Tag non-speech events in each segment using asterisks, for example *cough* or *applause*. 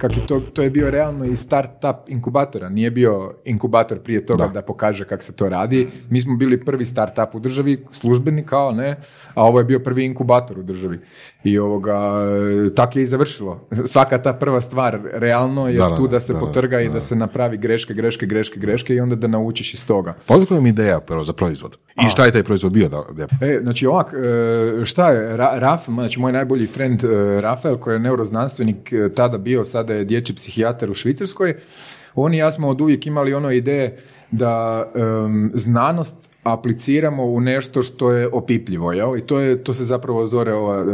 Kak je to, to je bio realno i startup inkubatora, nije bio inkubator prije toga da, pokaže kako se to radi. Mi smo bili prvi startup u državi, službeni kao ne, a ovo je bio prvi inkubator u državi. I ovoga, tako je i završilo. Svaka ta prva stvar realno je tu da se potrga i da se napravi greške, greške, greške, greške i onda da naučiš iz toga. Odakle vam ideja prvo za proizvod? I šta je taj proizvod bio? Da, E, znači ovak, e, šta je, Raf, znači moj najbolji friend e, Rafael koji je neuroznanstvenik e, tada bio, sada je dječji psihijatar u Švicarskoj, on i ja smo od uvijek imali ono ideje da znanost apliciramo u nešto što je opipljivo, jel? I to, je, to se zapravo zove ova,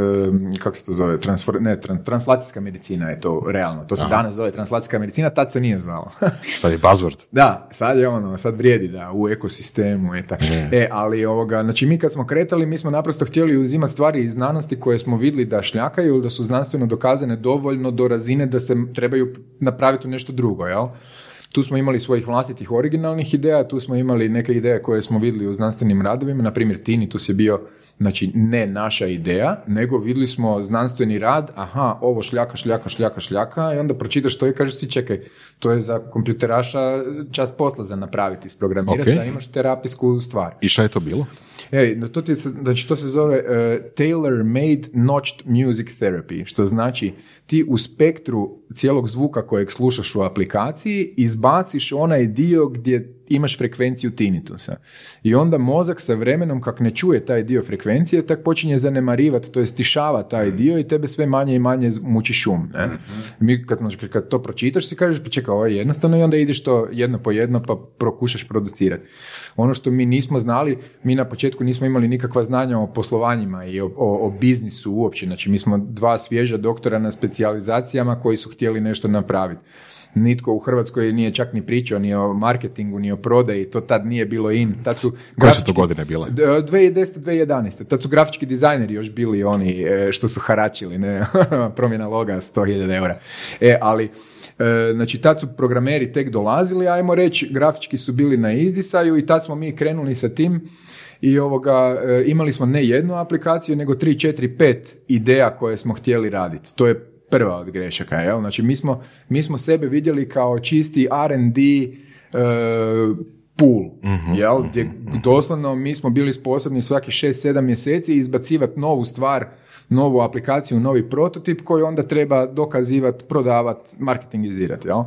kako se to zove, Transfor, ne, translacijska medicina je to realno. To se danas zove translacijska medicina, tad se nije zvalo. *laughs* sad je buzzword. Da, sad je ono, sad vrijedi da, u ekosistemu i tako. E, ali ovoga, znači mi kad smo kretali, mi smo naprosto htjeli uzimati stvari iz znanosti koje smo vidjeli da šljakaju ili da su znanstveno dokazane dovoljno do razine da se trebaju napraviti u nešto drugo, jel? Tu smo imali svojih vlastitih originalnih ideja, tu smo imali neke ideje koje smo vidjeli u znanstvenim radovima, na primjer Tinitus je bio Znači, ne naša ideja, nego vidjeli smo znanstveni rad, aha, ovo šljaka, šljaka, šljaka, šljaka, i onda pročitaš to i kažeš si, čekaj, to je za kompjuteraša čas posla za napraviti, isprogramirati, okay. da imaš terapijsku stvar. I šta je to bilo? Ej, to, ti, znači, to se zove uh, tailor-made notched music therapy, što znači ti u spektru cijelog zvuka kojeg slušaš u aplikaciji izbaciš onaj dio gdje imaš frekvenciju tinitusa. I onda mozak sa vremenom, kak ne čuje taj dio frekvencije, tak počinje zanemarivati, to je stišava taj dio i tebe sve manje i manje muči šum. Ne? Mi kad, kad to pročitaš si kažeš, pa čekaj, ovo je jednostavno i onda ideš to jedno po jedno pa prokušaš producirati. Ono što mi nismo znali, mi na početku nismo imali nikakva znanja o poslovanjima i o, o, o biznisu uopće. Znači mi smo dva svježa doktora na specijalizacijama koji su htjeli nešto napraviti nitko u Hrvatskoj nije čak ni pričao ni o marketingu, ni o prodaji, to tad nije bilo in. Tad su Koje su to godine bile? 2010. 2011. Tad su grafički dizajneri još bili oni e, što su haračili, ne, *laughs* promjena loga 100.000 eura. E, ali e, znači tad su programeri tek dolazili, ajmo reći, grafički su bili na izdisaju i tad smo mi krenuli sa tim i ovoga, e, imali smo ne jednu aplikaciju, nego 3, 4, 5 ideja koje smo htjeli raditi. To je prva od grešaka. Jel? Znači, mi smo, mi smo sebe vidjeli kao čisti R&D uh, pool, mm jel? Gdje mhm. doslovno mi smo bili sposobni svaki 6-7 mjeseci izbacivati novu stvar, novu aplikaciju, novi prototip koji onda treba dokazivati, prodavati, marketingizirati. Jel?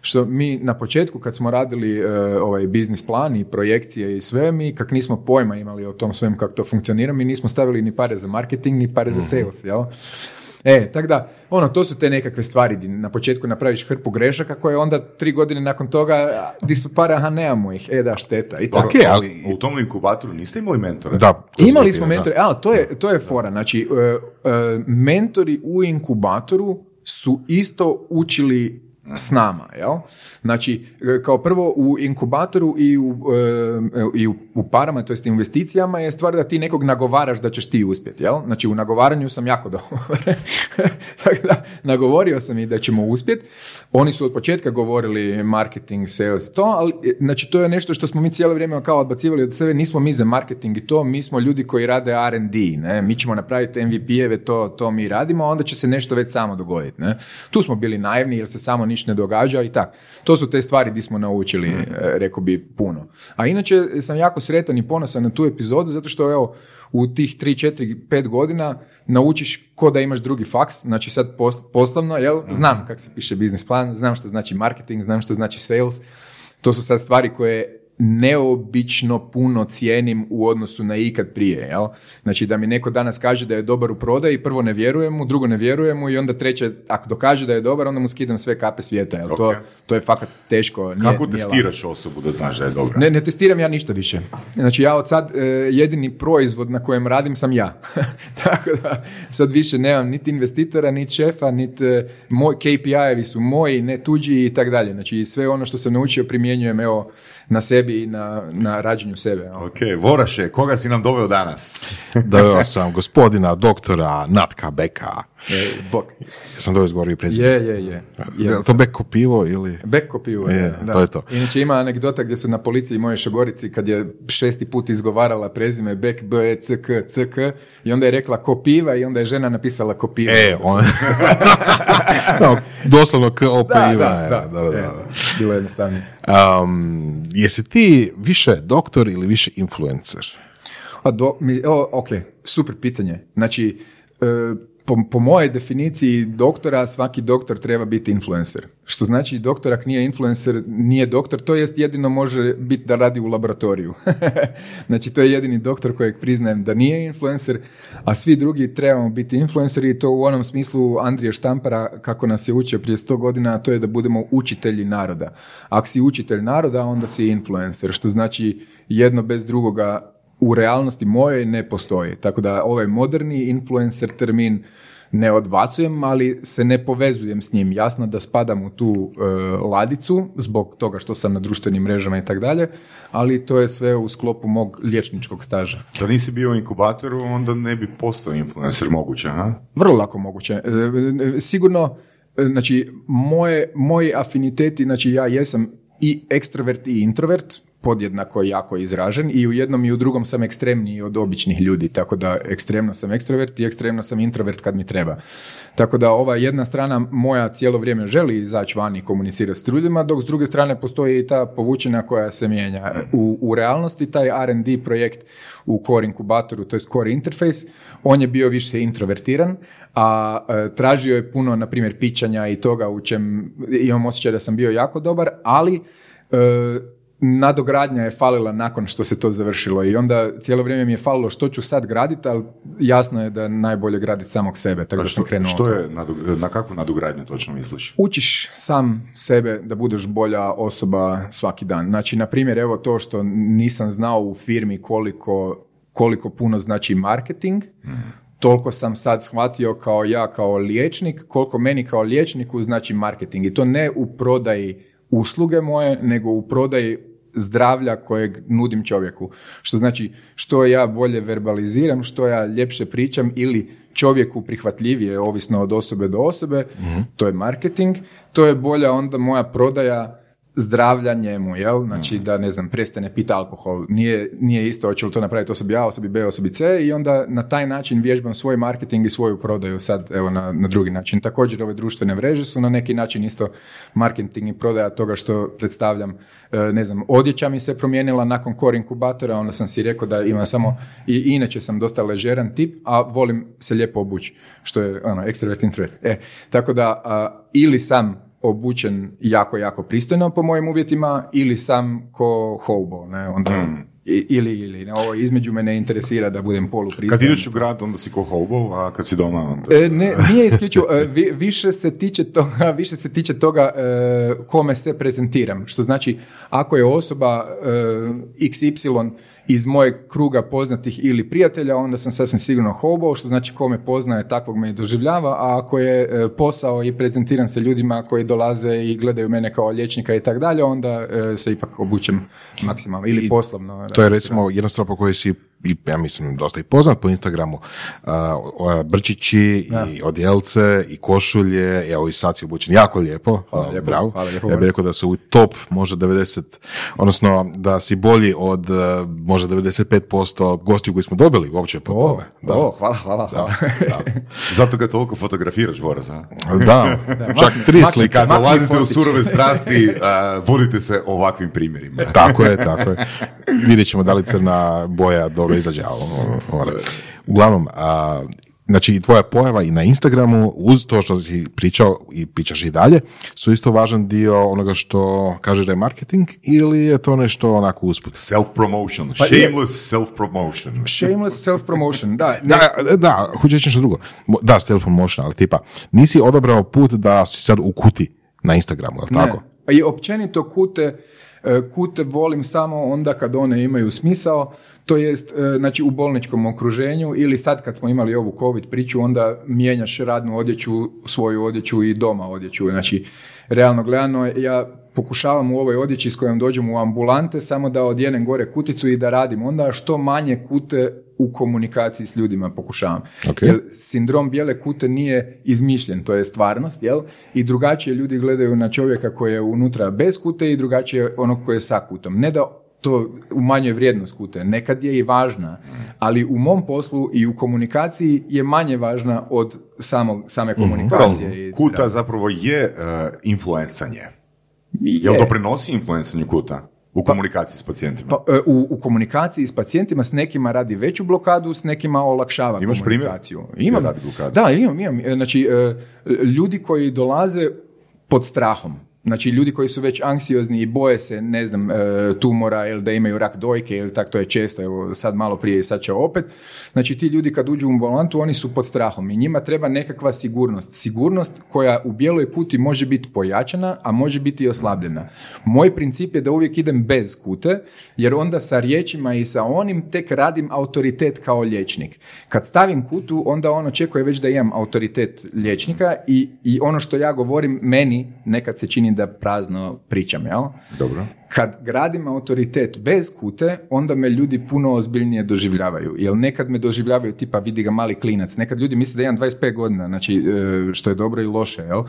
Što mi na početku kad smo radili uh, ovaj biznis plan i projekcije i sve, mi kak nismo pojma imali o tom svemu kako to funkcionira, mi nismo stavili ni pare za marketing, ni pare za mhm. sales. Jel? E, tako da, ono, to su te nekakve stvari di na početku napraviš hrpu grešaka koje onda tri godine nakon toga, di su pare, aha, nemamo ih, e da, šteta. I tako. ali... U tom inkubatoru niste imali mentore? Da. Imali smo mentore, ali to je, to je fora, znači, uh, uh, mentori u inkubatoru su isto učili s nama, jel? Znači, e, kao prvo u inkubatoru i u, e, i u, parama, to jest investicijama je stvar da ti nekog nagovaraš da ćeš ti uspjeti, jel? Znači, u nagovaranju sam jako dobar. *laughs* Tako da, nagovorio sam i da ćemo uspjeti. Oni su od početka govorili marketing, sales, to, ali, e, znači, to je nešto što smo mi cijelo vrijeme kao odbacivali od sebe, nismo mi za marketing i to, mi smo ljudi koji rade R&D, ne? Mi ćemo napraviti MVP-eve, to, to mi radimo, onda će se nešto već samo dogoditi, ne? Tu smo bili naivni jer se samo ništa ne događa i tak. To su te stvari gdje smo naučili, mm. rekao bi, puno. A inače sam jako sretan i ponosan na tu epizodu zato što evo, u tih 3, 4, 5 godina naučiš ko da imaš drugi faks, znači sad poslovno, jel, mhm. znam kako se piše biznis plan, znam što znači marketing, znam što znači sales, to su sad stvari koje neobično puno cijenim u odnosu na ikad prije. Jel? Znači da mi neko danas kaže da je dobar u prodaji, prvo ne vjerujem mu, drugo ne vjerujem mu i onda treće, ako dokaže da je dobar, onda mu skidam sve kape svijeta. Jel? To, to je fakat teško. Nije, Kako testiraš osobu da znaš da je dobra? Ne, ne testiram ja ništa više. Znači ja od sad e, jedini proizvod na kojem radim sam ja. *laughs* Tako da sad više nemam niti investitora, niti šefa, niti e, moj, KPI-evi su moji, ne tuđi i tak dalje. Znači sve ono što sam naučio primjenjujem evo na sebi i na, na rađenju sebe. Ok, Voraše, koga si nam doveo danas? doveo sam gospodina doktora Natka Beka. E, bok. Jesam dobro izgovorio prezime. Je, je, je. Je to beko pivo ili... Beko pivo, Je, je, da. to je to. Inače ima anegdota gdje su na policiji moje šogorici kad je šesti put izgovarala prezime Bek, B, E, C, K, C, K i onda je rekla ko piva i onda je žena napisala ko piva. E, on... no, *laughs* doslovno k o da, piva. da, da, da, da, e, da. Bilo je jednostavnije. Um, jesi ti više doktor ili više influencer? A do, mi, o, ok, super pitanje. Znači, e, po, po mojoj definiciji doktora, svaki doktor treba biti influencer. Što znači doktor ako nije influencer, nije doktor, to jest jedino može biti da radi u laboratoriju. *laughs* znači to je jedini doktor kojeg priznajem da nije influencer, a svi drugi trebamo biti influenceri i to u onom smislu Andrije Štampara kako nas je učio prije sto godina, to je da budemo učitelji naroda. Ako si učitelj naroda, onda si influencer, što znači jedno bez drugoga u realnosti moje ne postoji. Tako da ovaj moderni influencer termin ne odbacujem, ali se ne povezujem s njim. Jasno da spadam u tu e, ladicu zbog toga što sam na društvenim mrežama i tako dalje, ali to je sve u sklopu mog liječničkog staža. Da nisi bio u inkubatoru, onda ne bi postao influencer moguće, ha? Vrlo lako moguće. E, e, Sigurno, e, znači, moje, moji afiniteti, znači ja jesam i ekstrovert i introvert, podjednako jako izražen i u jednom i u drugom sam ekstremniji od običnih ljudi, tako da ekstremno sam ekstrovert i ekstremno sam introvert kad mi treba. Tako da ova jedna strana moja cijelo vrijeme želi izaći van i komunicirati s ljudima, dok s druge strane postoji i ta povučina koja se mijenja. U, u realnosti taj R&D projekt u Core inkubatoru, to je Core Interface, on je bio više introvertiran, a e, tražio je puno, na primjer, pičanja i toga u čem imam osjećaj da sam bio jako dobar, ali e, nadogradnja je falila nakon što se to završilo i onda cijelo vrijeme mi je falilo što ću sad graditi, ali jasno je da je najbolje graditi samog sebe, tako da sam krenuo. što je, na kakvu nadogradnju točno misliš? Učiš sam sebe da budeš bolja osoba svaki dan. Znači, na primjer, evo to što nisam znao u firmi koliko, koliko puno znači marketing, toliko sam sad shvatio kao ja kao liječnik, koliko meni kao liječniku znači marketing. I to ne u prodaji usluge moje, nego u prodaji zdravlja kojeg nudim čovjeku. Što znači, što ja bolje verbaliziram, što ja ljepše pričam ili čovjeku prihvatljivije, ovisno od osobe do osobe, to je marketing, to je bolja onda moja prodaja zdravlja njemu, jel? Znači da, ne znam, prestane piti alkohol. Nije, nije isto hoću li to napraviti osobi A, osobi B, osobi C i onda na taj način vježbam svoj marketing i svoju prodaju sad, evo, na, na drugi način. Također ove društvene mreže su na neki način isto marketing i prodaja toga što predstavljam. E, ne znam, odjeća mi se promijenila nakon core inkubatora, onda sam si rekao da imam samo, i inače sam dosta ležeran tip, a volim se lijepo obući, što je ono, ekstrovert introvert. E, tako da, a, ili sam obučen jako, jako pristojno po mojim uvjetima ili sam ko hobo, ne, onda, i- ili, ili, ne, ovo između me ne interesira da budem polupristojan. Kad ideš u grad, onda si ko hobo, a kad si doma, onda... E, ne, nije isključivo, e, vi- više se tiče toga, *laughs* više se tiče toga e, kome se prezentiram. Što znači, ako je osoba e, XY iz mojeg kruga poznatih ili prijatelja, onda sam sasvim sigurno hobo, što znači ko me poznaje, takvog me i doživljava, a ako je e, posao i prezentiram se ljudima koji dolaze i gledaju mene kao liječnika i tak dalje, onda e, se ipak obučem maksimalno ili I poslovno. To je recimo jedna stvar po kojoj si i ja mislim dosta i poznat po Instagramu. Uh, brčići i odjelce i košulje, evo i sad si obučen jako lijepo, Hvala uh, lijepo, bravo. hvala lijepo. Ja bih rekao da su u top možda 90, odnosno da si bolji od uh, možda 95% gostiju koji smo dobili uopće po O, tome. Da. o, hvala, hvala, hvala. *laughs* Zato ga toliko fotografiraš, Boras, a? Da, *laughs* čak tri slike. Kad dolazite u surove *laughs* strasti, a, vodite se ovakvim primjerima. Tako je, tako je. Vidjet ćemo da li crna boja dobro izađe. ali, Uglavnom, a, znači tvoja pojava i na Instagramu, uz to što si pričao i pričaš i dalje, su isto važan dio onoga što kažeš da je marketing ili je to nešto onako usput? Self-promotion, Pa je. shameless self-promotion. Shameless self-promotion, da. ne- *laughs* Da, da, hoću reći nešto drugo. Da, self promotion, ali tipa, nisi odabrao put da si sad u kuti na Instagramu, je li tako? Ne. I općenito kute, kute volim samo onda kad one imaju smisao, to jest e, znači u bolničkom okruženju ili sad kad smo imali ovu covid priču onda mijenjaš radnu odjeću, svoju odjeću i doma odjeću. Znači realno gledano ja pokušavam u ovoj odjeći s kojom dođem u ambulante samo da odjenem gore kuticu i da radim. Onda što manje kute u komunikaciji s ljudima pokušavam. Ok. Jer sindrom bijele kute nije izmišljen, to je stvarnost, jel? I drugačije ljudi gledaju na čovjeka koji je unutra bez kute i drugačije onog koji je sa kutom. Ne da to umanjuje vrijednost kute, nekad je i važna, ali u mom poslu i u komunikaciji je manje važna od samog, same komunikacije. i Kuta zapravo je uh, influencanje. Je. Jel to prenosi influencanju kuta u komunikaciji s pacijentima? Pa, e, u, u komunikaciji s pacijentima s nekima radi veću blokadu, s nekima olakšava Imaš primjer? komunikaciju. Imam, Da radi da, imam, imam. E, Znači, e, ljudi koji dolaze pod strahom, Znači, ljudi koji su već anksiozni i boje se, ne znam, e, tumora ili da imaju rak dojke ili tak, to je često, evo sad malo prije i sad će opet. Znači, ti ljudi kad uđu u ambulantu, oni su pod strahom i njima treba nekakva sigurnost. Sigurnost koja u bijeloj kuti može biti pojačana, a može biti i oslabljena. Moj princip je da uvijek idem bez kute, jer onda sa riječima i sa onim tek radim autoritet kao liječnik. Kad stavim kutu, onda on očekuje već da imam autoritet liječnika i, i ono što ja govorim meni nekad se čini da prazno pričam, jel? Dobro. Kad gradim autoritet bez kute, onda me ljudi puno ozbiljnije doživljavaju. Jer nekad me doživljavaju tipa vidi ga mali klinac. Nekad ljudi misle da imam 25 godina, znači e, što je dobro i loše, jel?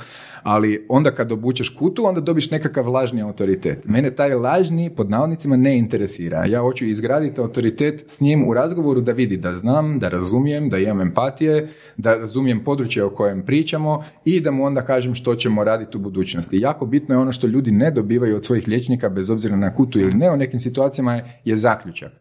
Ali onda kad obučeš kutu, onda dobiš nekakav lažni autoritet. Mene taj lažni, pod navodnicima, ne interesira. Ja hoću izgraditi autoritet s njim u razgovoru da vidi da znam, da razumijem, da imam empatije, da razumijem područje o kojem pričamo i da mu onda kažem što ćemo raditi u budućnosti. Jako bitno je ono što ljudi ne dobivaju od svojih liječnika, bez obzira na kutu ili ne, u nekim situacijama je, je zaključak.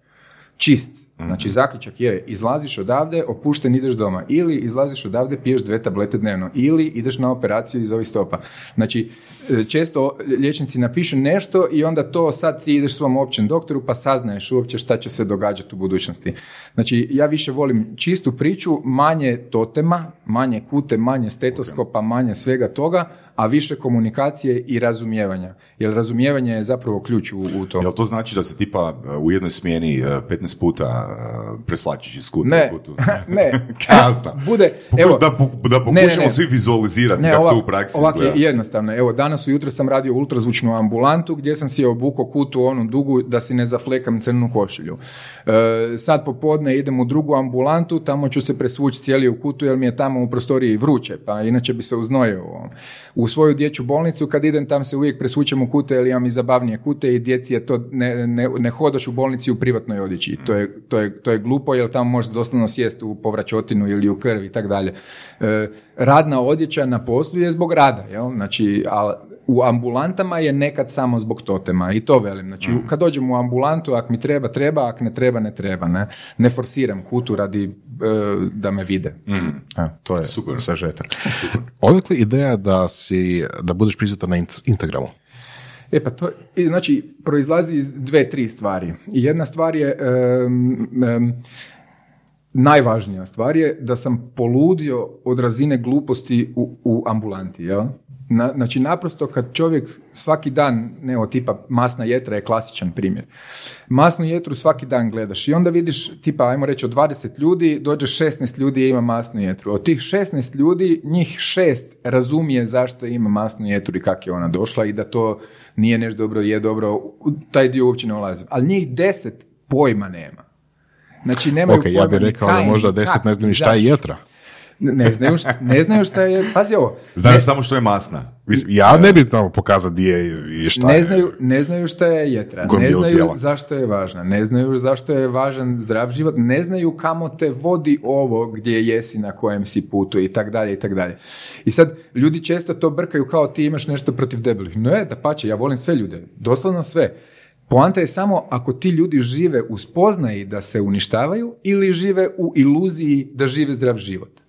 Čist. Znači, zaključak je, izlaziš odavde, opušten, ideš doma. Ili izlaziš odavde, piješ dve tablete dnevno. Ili ideš na operaciju iz ovih stopa. Znači, e, često liječnici napišu nešto i onda to sad ti ideš svom općem doktoru pa saznaješ uopće šta će se događati u budućnosti. Znači, ja više volim čistu priču, manje totema, manje kute, manje stetoskopa, manje svega toga, a više komunikacije i razumijevanja. Jer razumijevanje je zapravo ključ u, u to. Jel to znači da se tipa uh, u jednoj smjeni uh, 15 puta preslačiš iz kuta Ne, kutu? *laughs* *laughs* ne. Kasno. Bude, *laughs* evo, da, da pokušamo ne, ne. svi vizualizirati Ne, kako ovak, to u praksi ovak je jednostavno. Evo, danas ujutro sam radio ultrazvučnu ambulantu gdje sam si obukao kutu onu dugu da si ne zaflekam crnu košulju. E, sad popodne idem u drugu ambulantu, tamo ću se presvući cijeli u kutu jer mi je tamo u prostoriji vruće, pa inače bi se uznojio. U svoju dječju bolnicu kad idem tam se uvijek presvučem u kute jer imam i zabavnije kute i djeci je to, ne, ne, ne hodaš u bolnici u privatnoj odjeći. To je, to je, to je glupo jer tamo možeš doslovno sjesti u povraćotinu ili u krv i tako dalje. E, radna odjeća na poslu je zbog rada, jel? Znači, a u ambulantama je nekad samo zbog totema i to velim. Znači, kad dođem u ambulantu, ako mi treba, treba, ako ne treba, ne treba. Ne, ne forsiram kutu radi e, da me vide. Evo, to je Super. sažetak. Odakle ideja da si, da budeš prisutan na Inst- Instagramu? E pa to, i znači, proizlazi iz dve, tri stvari. I jedna stvar je, em, em, najvažnija stvar je da sam poludio od razine gluposti u, u ambulanti, jel? Na, znači, naprosto kad čovjek svaki dan, ne, tipa masna jetra je klasičan primjer. Masnu jetru svaki dan gledaš i onda vidiš, tipa, ajmo reći, od 20 ljudi dođe 16 ljudi i ima masnu jetru. Od tih 16 ljudi, njih šest razumije zašto ima masnu jetru i kako je ona došla i da to nije nešto dobro, je dobro, taj dio uopće ne ulazi. Ali njih 10 pojma nema. Znači, nemaju Ok, ja pojma bih ni rekao da možda kak, deset ne znaju ni šta je jetra. Ne znaju, šta, ne znaju šta je, pazi ovo, Znaš ne, samo što je masna. Mislim, Ja ne bih tamo pokazati gdje je i šta ne je. znaju, ne znaju šta je jetra, ne znaju tijela. zašto je važna, ne znaju zašto je važan zdrav život, ne znaju kamo te vodi ovo gdje jesi na kojem si putu i tak dalje i tak dalje. I sad ljudi često to brkaju kao ti imaš nešto protiv debelih. Ne, da pače, ja volim sve ljude, doslovno sve. Poanta je samo ako ti ljudi žive u spoznaji da se uništavaju ili žive u iluziji da žive zdrav život.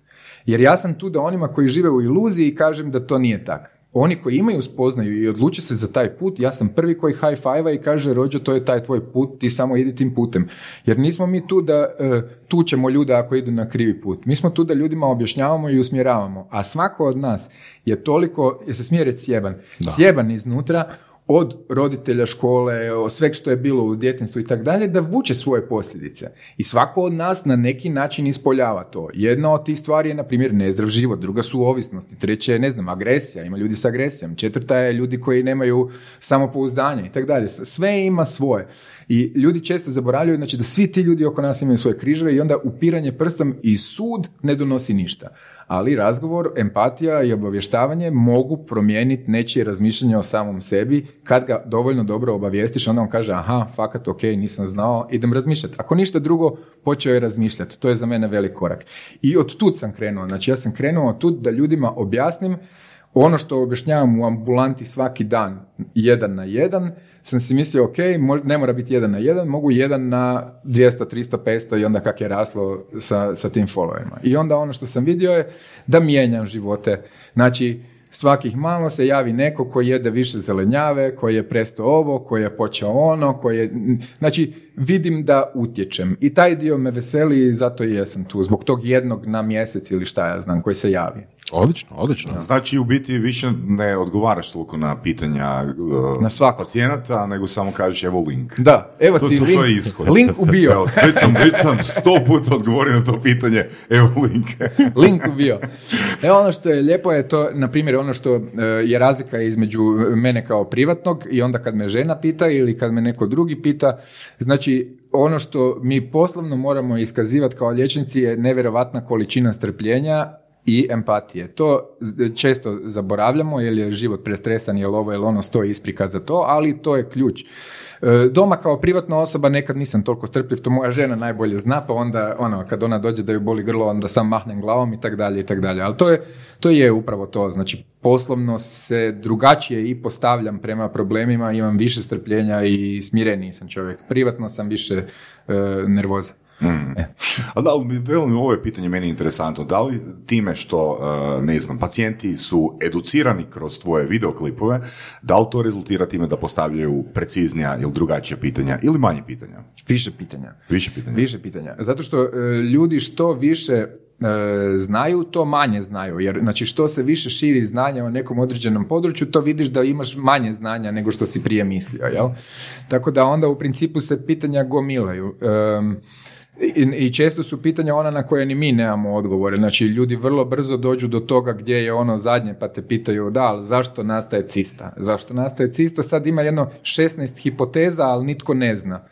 Jer ja sam tu da onima koji žive u iluziji kažem da to nije tako. Oni koji imaju spoznaju i odluče se za taj put, ja sam prvi koji high five i kaže rođo to je taj tvoj put, ti samo idi tim putem. Jer nismo mi tu da e, tučemo ljude ako idu na krivi put. Mi smo tu da ljudima objašnjavamo i usmjeravamo. A svako od nas je toliko, je se smije reći sjeban, sjeban iznutra, od roditelja škole, o sveg što je bilo u djetinstvu i tako dalje, da vuče svoje posljedice. I svako od nas na neki način ispoljava to. Jedna od tih stvari je, na primjer, nezdrav život, druga su ovisnosti, treća je, ne znam, agresija, ima ljudi s agresijom, četvrta je ljudi koji nemaju samopouzdanje i tako dalje. Sve ima svoje. I ljudi često zaboravljaju znači, da svi ti ljudi oko nas imaju svoje križeve i onda upiranje prstom i sud ne donosi ništa. Ali razgovor, empatija i obavještavanje mogu promijeniti nečije razmišljanje o samom sebi kad ga dovoljno dobro obavijestiš, onda on kaže aha, fakat, ok, nisam znao, idem razmišljati. Ako ništa drugo, počeo je razmišljati. To je za mene velik korak. I od tud sam krenuo. Znači ja sam krenuo od tud da ljudima objasnim ono što objašnjavam u ambulanti svaki dan, jedan na jedan, sam si mislio, ok, ne mora biti jedan na jedan, mogu jedan na 200, 300, 500 i onda kak je raslo sa, sa tim followima. I onda ono što sam vidio je da mijenjam živote. Znači, svakih malo se javi neko koji jede više zelenjave, koji je presto ovo, koji je počeo ono, koji je... Znači, vidim da utječem. I taj dio me veseli i zato i jesam tu. Zbog tog jednog na mjesec ili šta ja znam, koji se javi. Odlično, odlično. Znači u biti više ne odgovaraš toliko na pitanja uh, Na svako. pacijenata, nego samo kažeš evo link. Da, evo To- ti to- to link, je ishod. link u bio. Evo, već sam, već sam sto puta odgovorio na to pitanje, evo link. *laughs* link u bio. Evo ono što je lijepo je to, na primjer, ono što e, je razlika između mene kao privatnog i onda kad me žena pita ili kad me neko drugi pita, znači ono što mi poslovno moramo iskazivati kao liječnici je nevjerovatna količina strpljenja i empatije. To često zaboravljamo jer je život prestresan, jer ovo ili ono stoji isprika za to, ali to je ključ. E, Doma kao privatna osoba nekad nisam toliko strpljiv, to moja žena najbolje zna, pa onda ono, kad ona dođe da ju boli grlo, onda sam mahnem glavom i tak dalje i tak dalje. Ali to je, to je upravo to, znači poslovno se drugačije i postavljam prema problemima, imam više strpljenja i smireniji sam čovjek. Privatno sam više e, nervoza. E. A da, velim, ovo je pitanje meni interesantno. Da li time što, uh, ne znam, pacijenti su educirani kroz tvoje videoklipove, da li to rezultira time da postavljaju preciznija ili drugačija pitanja ili manje pitanja? Više pitanja. Više pitanja. Više pitanja. Zato što e, ljudi što više e, znaju, to manje znaju. Jer znači što se više širi znanja o nekom određenom području, to vidiš da imaš manje znanja nego što si prije mislio. Jel? Tako da onda u principu se pitanja gomilaju. Em, i, I često su pitanja ona na koje ni mi nemamo odgovore. Znači, ljudi vrlo brzo dođu do toga gdje je ono zadnje, pa te pitaju da, ali zašto nastaje cista? Zašto nastaje cista? Sad ima jedno 16 hipoteza, ali nitko ne zna.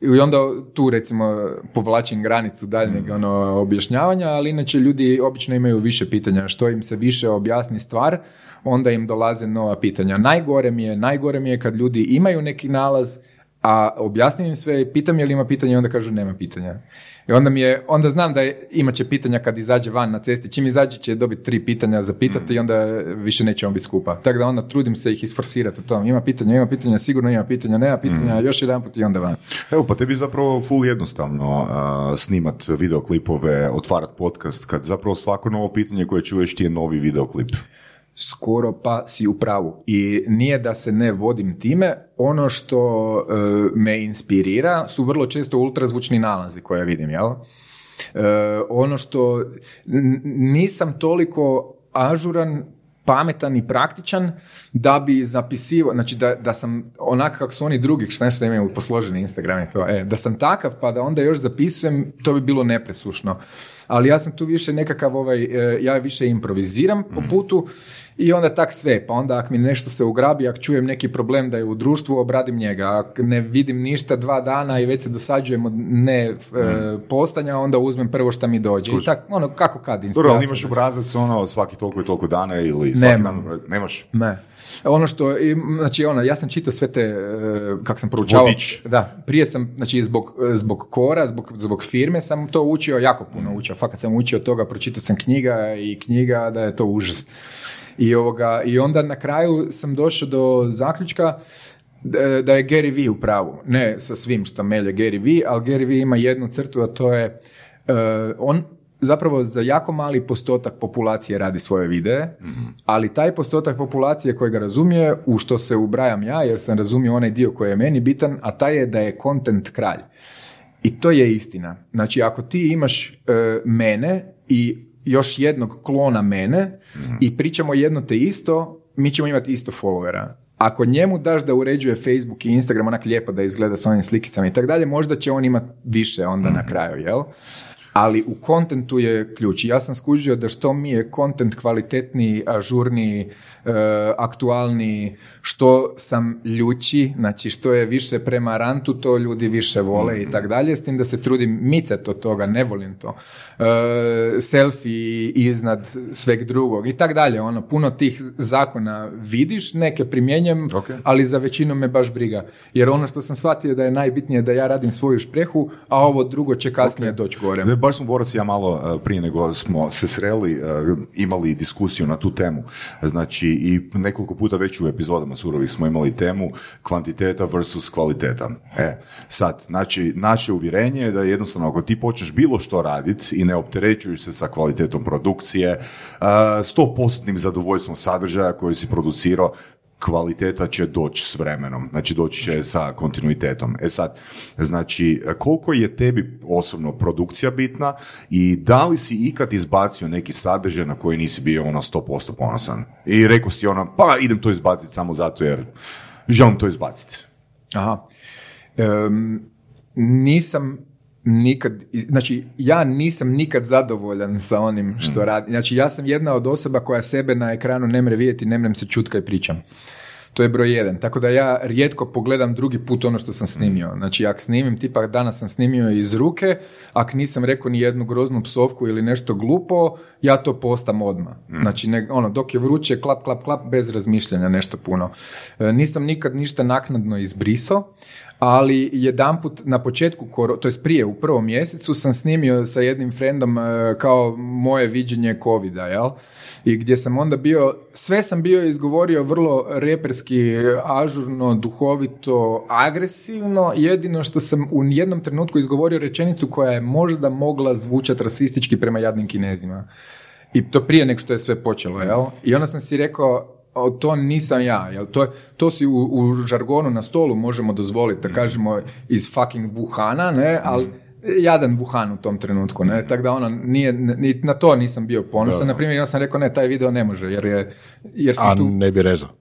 I onda tu recimo povlačim granicu daljnjeg ono, objašnjavanja, ali inače ljudi obično imaju više pitanja. Što im se više objasni stvar, onda im dolaze nova pitanja. Najgore mi je, najgore mi je kad ljudi imaju neki nalaz, a objasnim im sve, i pitam je li ima pitanja i onda kažu nema pitanja. I onda mi je, onda znam da je, imat će pitanja kad izađe van na cesti, čim izađe će dobiti tri pitanja za pitati i onda više nećemo biti skupa. Tako da onda trudim se ih isforsirati u tom. Ima pitanja, ima pitanja, sigurno ima pitanja, nema pitanja, još jedan put i onda van. Evo, pa tebi je zapravo full jednostavno uh, snimat videoklipove, otvarat podcast, kad zapravo svako novo pitanje koje čuješ ti je novi videoklip. Skoro pa si u pravu. I nije da se ne vodim time, ono što e, me inspirira su vrlo često ultrazvučni nalazi koje vidim, jel? E, ono što nisam toliko ažuran pametan i praktičan da bi zapisivao, znači da, da sam onak kako su oni drugi, što nešto imaju posloženi Instagram i to, e, da sam takav pa da onda još zapisujem, to bi bilo nepresušno. Ali ja sam tu više nekakav ovaj, e, ja više improviziram po putu i onda tak sve, pa onda ako mi nešto se ugrabi, ako čujem neki problem da je u društvu, obradim njega, ako ne vidim ništa dva dana i već se dosađujem od ne e, postanja, onda uzmem prvo šta mi dođe. I tak, ono, kako kad Dobro, inspiracija. ali imaš obrazac ono svaki toliko i toliko dana ili svaki Nemam. dan? Nemaš? Ne. Ono što, znači ono, ja sam čitao sve te, e, kako sam proučavao. Vodič. Da, prije sam, znači zbog, zbog kora, zbog, zbog firme sam to učio, jako puno učio. Fakat sam učio toga, pročitao sam knjiga i knjiga da je to užas. I, ovoga, I onda na kraju sam došao do zaključka da da je Gary Vee u pravu. Ne sa svim što melje Gary Vee, ali Gary Vee ima jednu crtu, a to je e, on zapravo za jako mali postotak populacije radi svoje videe, ali taj postotak populacije koji ga razumije, u što se ubrajam ja, jer sam razumio onaj dio koji je meni bitan, a taj je da je content kralj. I to je istina. Znači, ako ti imaš e, mene i još jednog klona mene i pričamo jedno te isto, mi ćemo imati isto followera. ako njemu daš da uređuje Facebook i Instagram onak lijepo da izgleda s onim slikicama i tako dalje, možda će on imati više onda na kraju, jel? Ali u kontentu je ključ. Ja sam skužio da što mi je kontent kvalitetniji, ažurniji, e, aktualniji, što sam ljući, znači što je više prema rantu, to ljudi više vole i tako dalje, s tim da se trudim micat od toga, ne volim to. E, selfie iznad sveg drugog i tako dalje. Ono, puno tih zakona vidiš, neke primjenjam, Ok. ali za većinu me baš briga. Jer ono što sam shvatio da je najbitnije da ja radim svoju šprehu, a ovo drugo će kasnije doći gore. Baš smo Boras i ja malo e, prije nego smo se sreli, e, imali diskusiju na tu temu. Znači i nekoliko puta već u epizodama surovih smo imali temu kvantiteta versus kvaliteta. E, sad, znači, naše uvjerenje je da jednostavno ako ti počneš bilo što raditi i ne opterećuješ se sa kvalitetom produkcije, sto postotnim zadovoljstvom sadržaja koji si producirao, kvaliteta će doći s vremenom, znači doći će sa kontinuitetom. E sad, znači, koliko je tebi osobno produkcija bitna i da li si ikad izbacio neki sadržaj na koji nisi bio ono 100% ponosan? I rekao si ono, pa idem to izbaciti samo zato jer želim to izbaciti. Aha. Em, nisam nikad, znači ja nisam nikad zadovoljan sa onim što radim. Znači ja sam jedna od osoba koja sebe na ekranu ne mre vidjeti, ne mrem se čutka i pričam. To je broj jedan. Tako da ja rijetko pogledam drugi put ono što sam snimio. Znači, ako snimim, tipa danas sam snimio iz ruke, ako nisam rekao ni jednu groznu psovku ili nešto glupo, ja to postam odmah. Znači, ne, ono, dok je vruće, klap, klap, klap, bez razmišljanja nešto puno. E, nisam nikad ništa naknadno izbrisao, ali jedanput na početku, to jest prije u prvom mjesecu sam snimio sa jednim frendom e, kao moje viđenje covida, jel? I gdje sam onda bio, sve sam bio izgovorio vrlo reperski, ažurno, duhovito, agresivno, jedino što sam u jednom trenutku izgovorio rečenicu koja je možda mogla zvučati rasistički prema jadnim kinezima. I to prije nego što je sve počelo, jel? I onda sam si rekao, to nisam ja, jel? To, to si u, u žargonu na stolu možemo dozvoliti, da kažemo iz fucking Wuhana, ne, ali jadan Wuhan u tom trenutku, ne, tako da ono, nije, ni na to nisam bio ponosan, na primjer, ja sam rekao, ne, taj video ne može, jer je, jer sam A tu... ne bi rezao.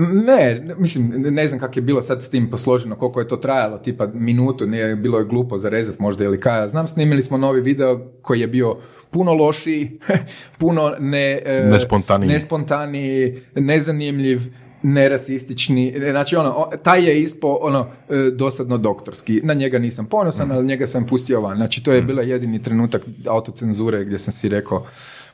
Ne, mislim, ne znam kako je bilo sad s tim posloženo, koliko je to trajalo, tipa minutu, nije bilo je glupo zarezat možda ili kaj, ja znam, snimili smo novi video koji je bio puno lošiji, *laughs* puno ne, e, Nespontaniji. nespontaniji, nezanimljiv, nerasistični, znači ono, taj je ispo ono e, dosadno doktorski, na njega nisam ponosan, ali njega sam pustio van, znači to je bila jedini trenutak autocenzure gdje sam si rekao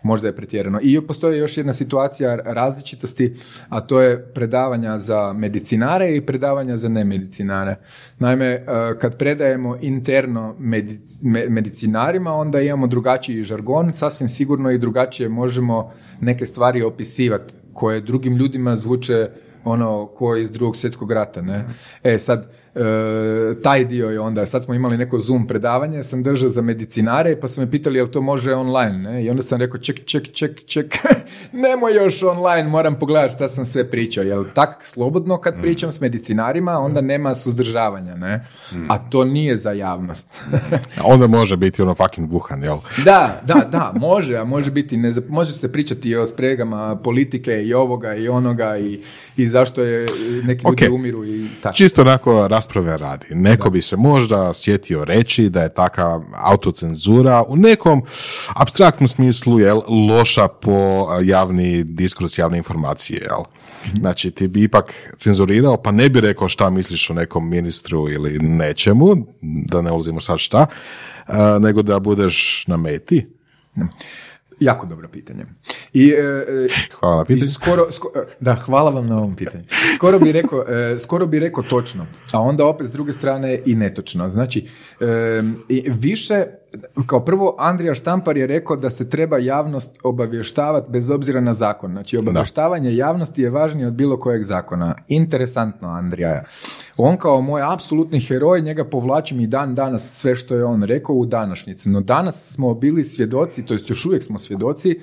možda je pretjerano. I postoji još jedna situacija različitosti, a to je predavanja za medicinare i predavanja za nemedicinare. Naime, e, kad predajemo interno medic- me- medicinarima, onda imamo drugačiji žargon, sasvim sigurno i drugačije možemo neke stvari opisivati koje drugim ljudima zvuče ono ko iz drugog svjetskog rata, ne? E sad, e, taj dio je onda, sad smo imali neko Zoom predavanje, sam držao za medicinare, pa su me pitali jel to može online, ne? I onda sam rekao, ček, ček, ček, ček, *laughs* nemoj još online, moram pogledati šta sam sve pričao, jel tak slobodno kad pričam s medicinarima, onda nema suzdržavanja, ne? A to nije za javnost. *laughs* Onda može biti ono fucking Wuhan, jel? Da, da, da, može, a može biti, ne, može se pričati i o spregama politike i ovoga i onoga i, i zašto je neki ljudi Ok. umiru i tako. Čisto onako rasprave radi. Neko bi se možda sjetio reći da je taka autocenzura u nekom abstraktnom smislu jel, loša po javni diskurs javne informacije. Jel? Znači ti bi ipak cenzurirao pa ne bi rekao šta misliš o nekom ministru ili nečemu, da ne ulazimo sad šta, nego da budeš na meti. Jako dobro pitanje. I, e, e, Hvala na pitanju. skoro, sko- e, da, hvala vam na ovom pitanju. Skoro bi rekao, e, skoro bi rekao točno, a onda opet s druge strane i netočno. Znači, e, više, kao prvo, Andrija Štampar je rekao da se treba javnost obavještavati bez obzira na zakon. Znači, obavještavanje javnosti je važnije od bilo kojeg zakona. Interesantno, Andrija. On kao moj apsolutni heroj, njega povlačim i dan danas sve što je on rekao u današnjicu. No danas smo bili svjedoci, to jest još uvijek smo svjedoci,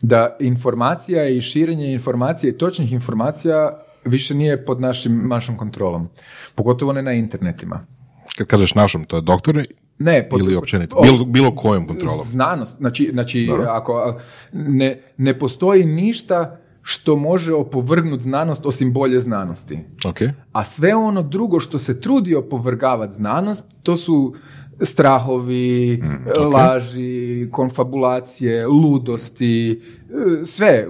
da informacija i širenje informacije i točnih informacija više nije pod našim, našom kontrolom. Pogotovo ne na internetima. Kad kažeš našom, to je doktor Ne, pod, ili općenito, bilo, bilo kojom kontrolom. Znanost, znači, znači ako ne, ne postoji ništa što može opovrgnuti znanost osim bolje znanosti. Ok. A sve ono drugo što se trudi opovrgavati znanost, to su strahovi, laži, konfabulacije, ludosti, sve,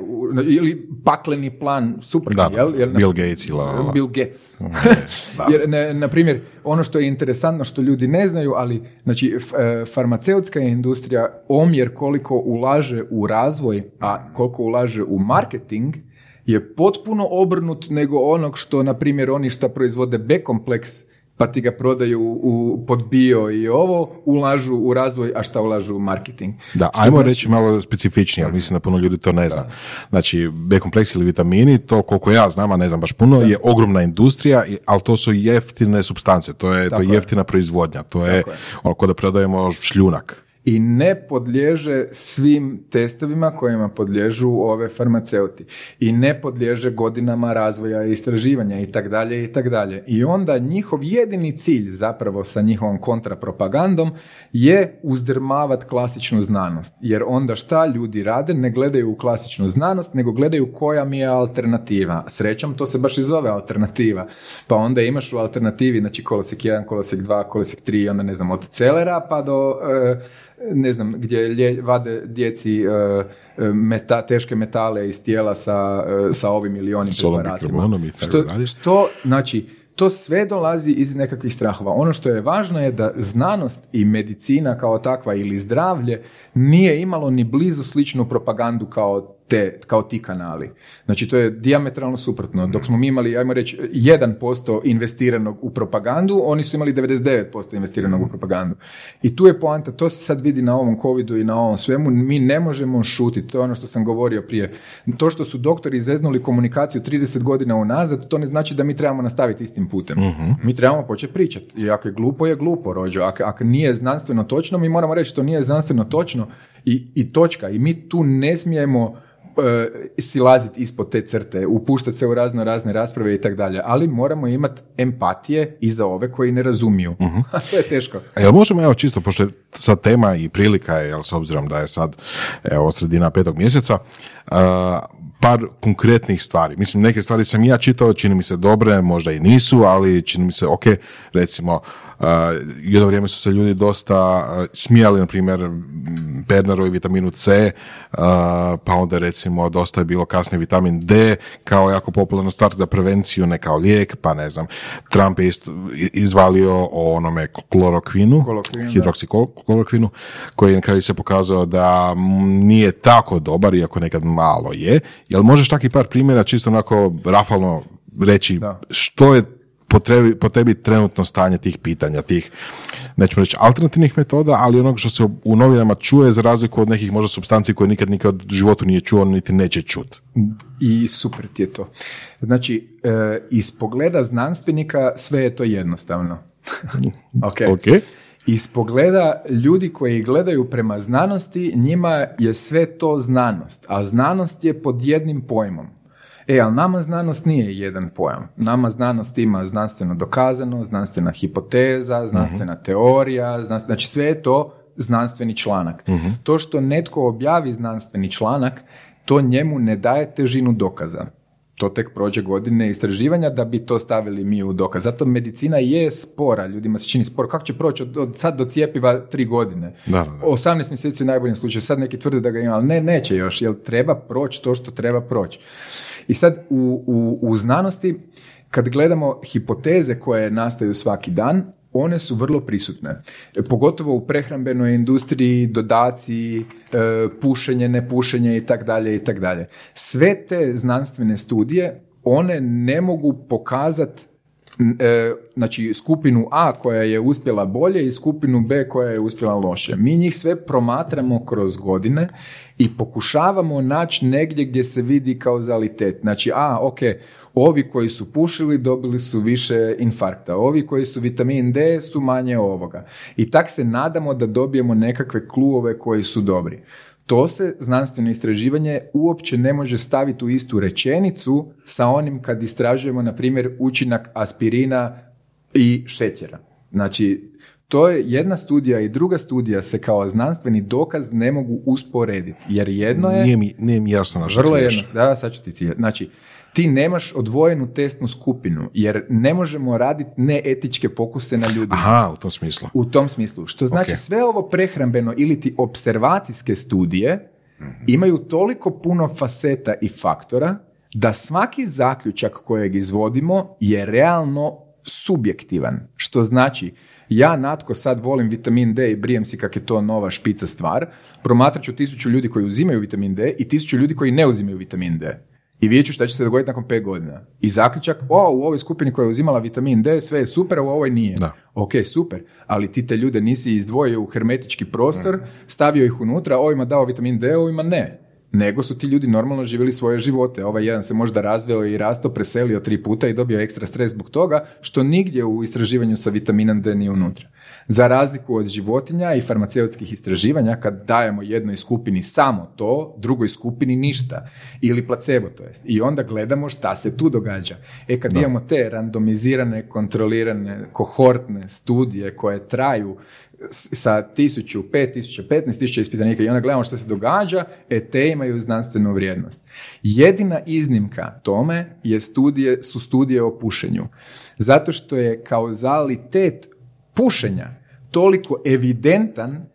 ili pakleni plan suprotno, Da, jel? Jer na- Bill Gates ili... la. Bill Gates. *laughs* Jer, ne, na primjer, ono što je interesantno što ljudi ne znaju, ali znači, f- e, farmaceutska industrija, omjer koliko ulaže u razvoj, a koliko ulaže u marketing, je potpuno obrnut nego onog što, na primjer, oni što proizvode B-kompleks, pa ti ga prodaju u, pod bio i ovo, ulažu u razvoj, a šta ulažu u marketing. Da, ajmo reći malo specifičnije, ali mislim da puno ljudi to ne zna. Znači, B-kompleks ili vitamini, to koliko ja znam, a ne znam baš puno, je ogromna industrija, ali to su jeftine substance, to je, to Tako je je. jeftina proizvodnja, to je, Tako je. ono da prodajemo šljunak. I ne podliježe svim testovima kojima podliježu ove farmaceuti i ne podliježe godinama razvoja i istraživanja i tak dalje i tak dalje. I onda njihov jedini cilj zapravo sa njihovom kontrapropagandom je uzdrmavat klasičnu znanost. Jer onda šta ljudi rade? Ne gledaju u klasičnu znanost, nego gledaju koja mi je alternativa. Srećom, to se baš i zove alternativa. Pa onda imaš u alternativi, znači kolosek 1, kolosek 2, kolosek 3, onda ne znam, od celera pa do e, ne znam, gdje lje- vade djeci e, e, meta, teške metale iz tijela sa, e, sa ovim ili onim preparatima. bikarbonom i tako Što, dalje. što, znači, to sve dolazi iz nekakvih strahova. Ono što je važno je da znanost i medicina kao takva ili zdravlje nije imalo ni blizu sličnu propagandu kao te, kao ti kanali. Znači, to je diametralno suprotno. Dok smo mi imali, ajmo reći, 1% investiranog u propagandu, oni su imali 99% investiranog u propagandu. I tu je poanta, to se sad vidi na ovom covidu i na ovom svemu, mi ne možemo šutiti, to je ono što sam govorio prije. To što su doktori izeznuli komunikaciju 30 godina unazad, to ne znači da mi trebamo nastaviti istim putem. Mi trebamo početi pričati. I ako je glupo, je glupo, rođo. Ako, ako nije znanstveno točno, mi moramo reći to nije znanstveno točno i, i točka. I mi tu ne smijemo silaziti ispod te crte, upuštati se u razno razne rasprave i tako dalje, ali moramo imati empatije i za ove koji ne razumiju. A *laughs* to je teško. Jel možemo, evo čisto, pošto je sad tema i prilika je, jel s obzirom da je sad evo, sredina petog mjeseca, a, par konkretnih stvari. Mislim, neke stvari sam ja čitao, čini mi se dobre, možda i nisu, ali čini mi se ok, recimo, jedno vrijeme su se ljudi dosta smijali, na primjer, m, Pernaru i vitaminu C, pa onda recimo dosta je bilo kasnije vitamin D kao jako popularna stvar za prevenciju, ne kao lijek, pa ne znam, Trump je isto izvalio o onome klorokvinu, hidroksiklorokvinu, koji je na kraju se pokazao da nije tako dobar, iako nekad malo je. Jel možeš taki par primjera čisto onako rafalno reći Da. što je po, trebi- po tebi trenutno stanje tih pitanja, tih, nećemo reći alternativnih metoda, ali onog što se u novinama čuje za razliku od nekih možda substanci koje nikad nikad u životu nije čuo, niti neće čut. I super ti je to. Znači, e, iz pogleda znanstvenika sve je to jednostavno. *laughs* ok. Ok. Iz pogleda ljudi koji gledaju prema znanosti, njima je sve to znanost, a znanost je pod jednim pojmom. E, ali nama znanost nije jedan pojam. Nama znanost ima znanstveno dokazano, znanstvena hipoteza, znanstvena teorija, znanst- znači sve je to znanstveni članak. To što netko objavi znanstveni članak, to njemu ne daje težinu dokaza. To tek prođe godine istraživanja da bi to stavili mi u dokaz. Zato medicina je spora, ljudima se čini spor. Kako će proći od, od sad do cijepiva tri godine? Da, da, da. 18 mjeseci u najboljem slučaju, sad neki tvrde da ga ima, ali ne, neće još, jer treba proći to što treba proći. I sad u, u, u znanosti, kad gledamo hipoteze koje nastaju svaki dan, one su vrlo prisutne. E, Pogotovo u prehrambenoj industriji, dodaci, e, pušenje, nepušenje i tak dalje i tak dalje. Sve te znanstvene studije, one ne mogu pokazati znači skupinu A koja je uspjela bolje i skupinu B koja je uspjela loše. Mi njih sve promatramo kroz godine i pokušavamo naći negdje gdje se vidi kauzalitet. Znači, a, ok, ovi koji su pušili dobili su više infarkta, ovi koji su vitamin D su manje ovoga. I tak se nadamo da dobijemo nekakve kluove koji su dobri. To se znanstveno istraživanje uopće ne može staviti u istu rečenicu sa onim kad istražujemo, na primjer, učinak aspirina i šećera. Znači, to je jedna studija i druga studija se kao znanstveni dokaz ne mogu usporediti. Jer jedno je... Nije mi, nije mi jasno na što Vrlo jedno, da, sad ću ti ti- Znači, ti nemaš odvojenu testnu skupinu, jer ne možemo raditi neetičke pokuse na ljudima. Aha, u tom smislu. U tom smislu. Što znači Ok. sve ovo prehrambeno ili ti observacijske studije imaju toliko puno faseta i faktora da svaki zaključak kojeg izvodimo je realno subjektivan. Što znači, ja Natko sad volim vitamin D i brijem si kak je to nova špica stvar, promatrat ću tisuću ljudi koji uzimaju vitamin D i tisuću ljudi koji ne uzimaju vitamin D. I vidjet ću šta će se dogoditi nakon pet godina. I zaključak, o, u ovoj skupini koja je uzimala vitamin D, sve je super, u ovoj nije. Da. Ok, super, ali ti te ljude nisi izdvojio u hermetički prostor, stavio ih unutra, ovima dao vitamin D, ovima ne. Nego su ti ljudi normalno živjeli svoje živote. Ovaj jedan se možda razveo i rastao, preselio tri puta i dobio ekstra stres zbog toga, što nigdje u istraživanju sa vitaminom D nije unutra. Za razliku od životinja i farmaceutskih istraživanja, kad dajemo jednoj skupini samo to, drugoj skupini ništa. Ili placebo to jest. I onda gledamo šta se tu događa. E kad imamo te randomizirane, kontrolirane, kohortne studije koje traju sa tisuću, pet tisuća, petnaest tisuća ispitanika i onda gledamo što se događa, e te imaju znanstvenu vrijednost. Jedina iznimka tome je studije, su studije o pušenju. Zato što je kauzalitet pušenja toliko evidentan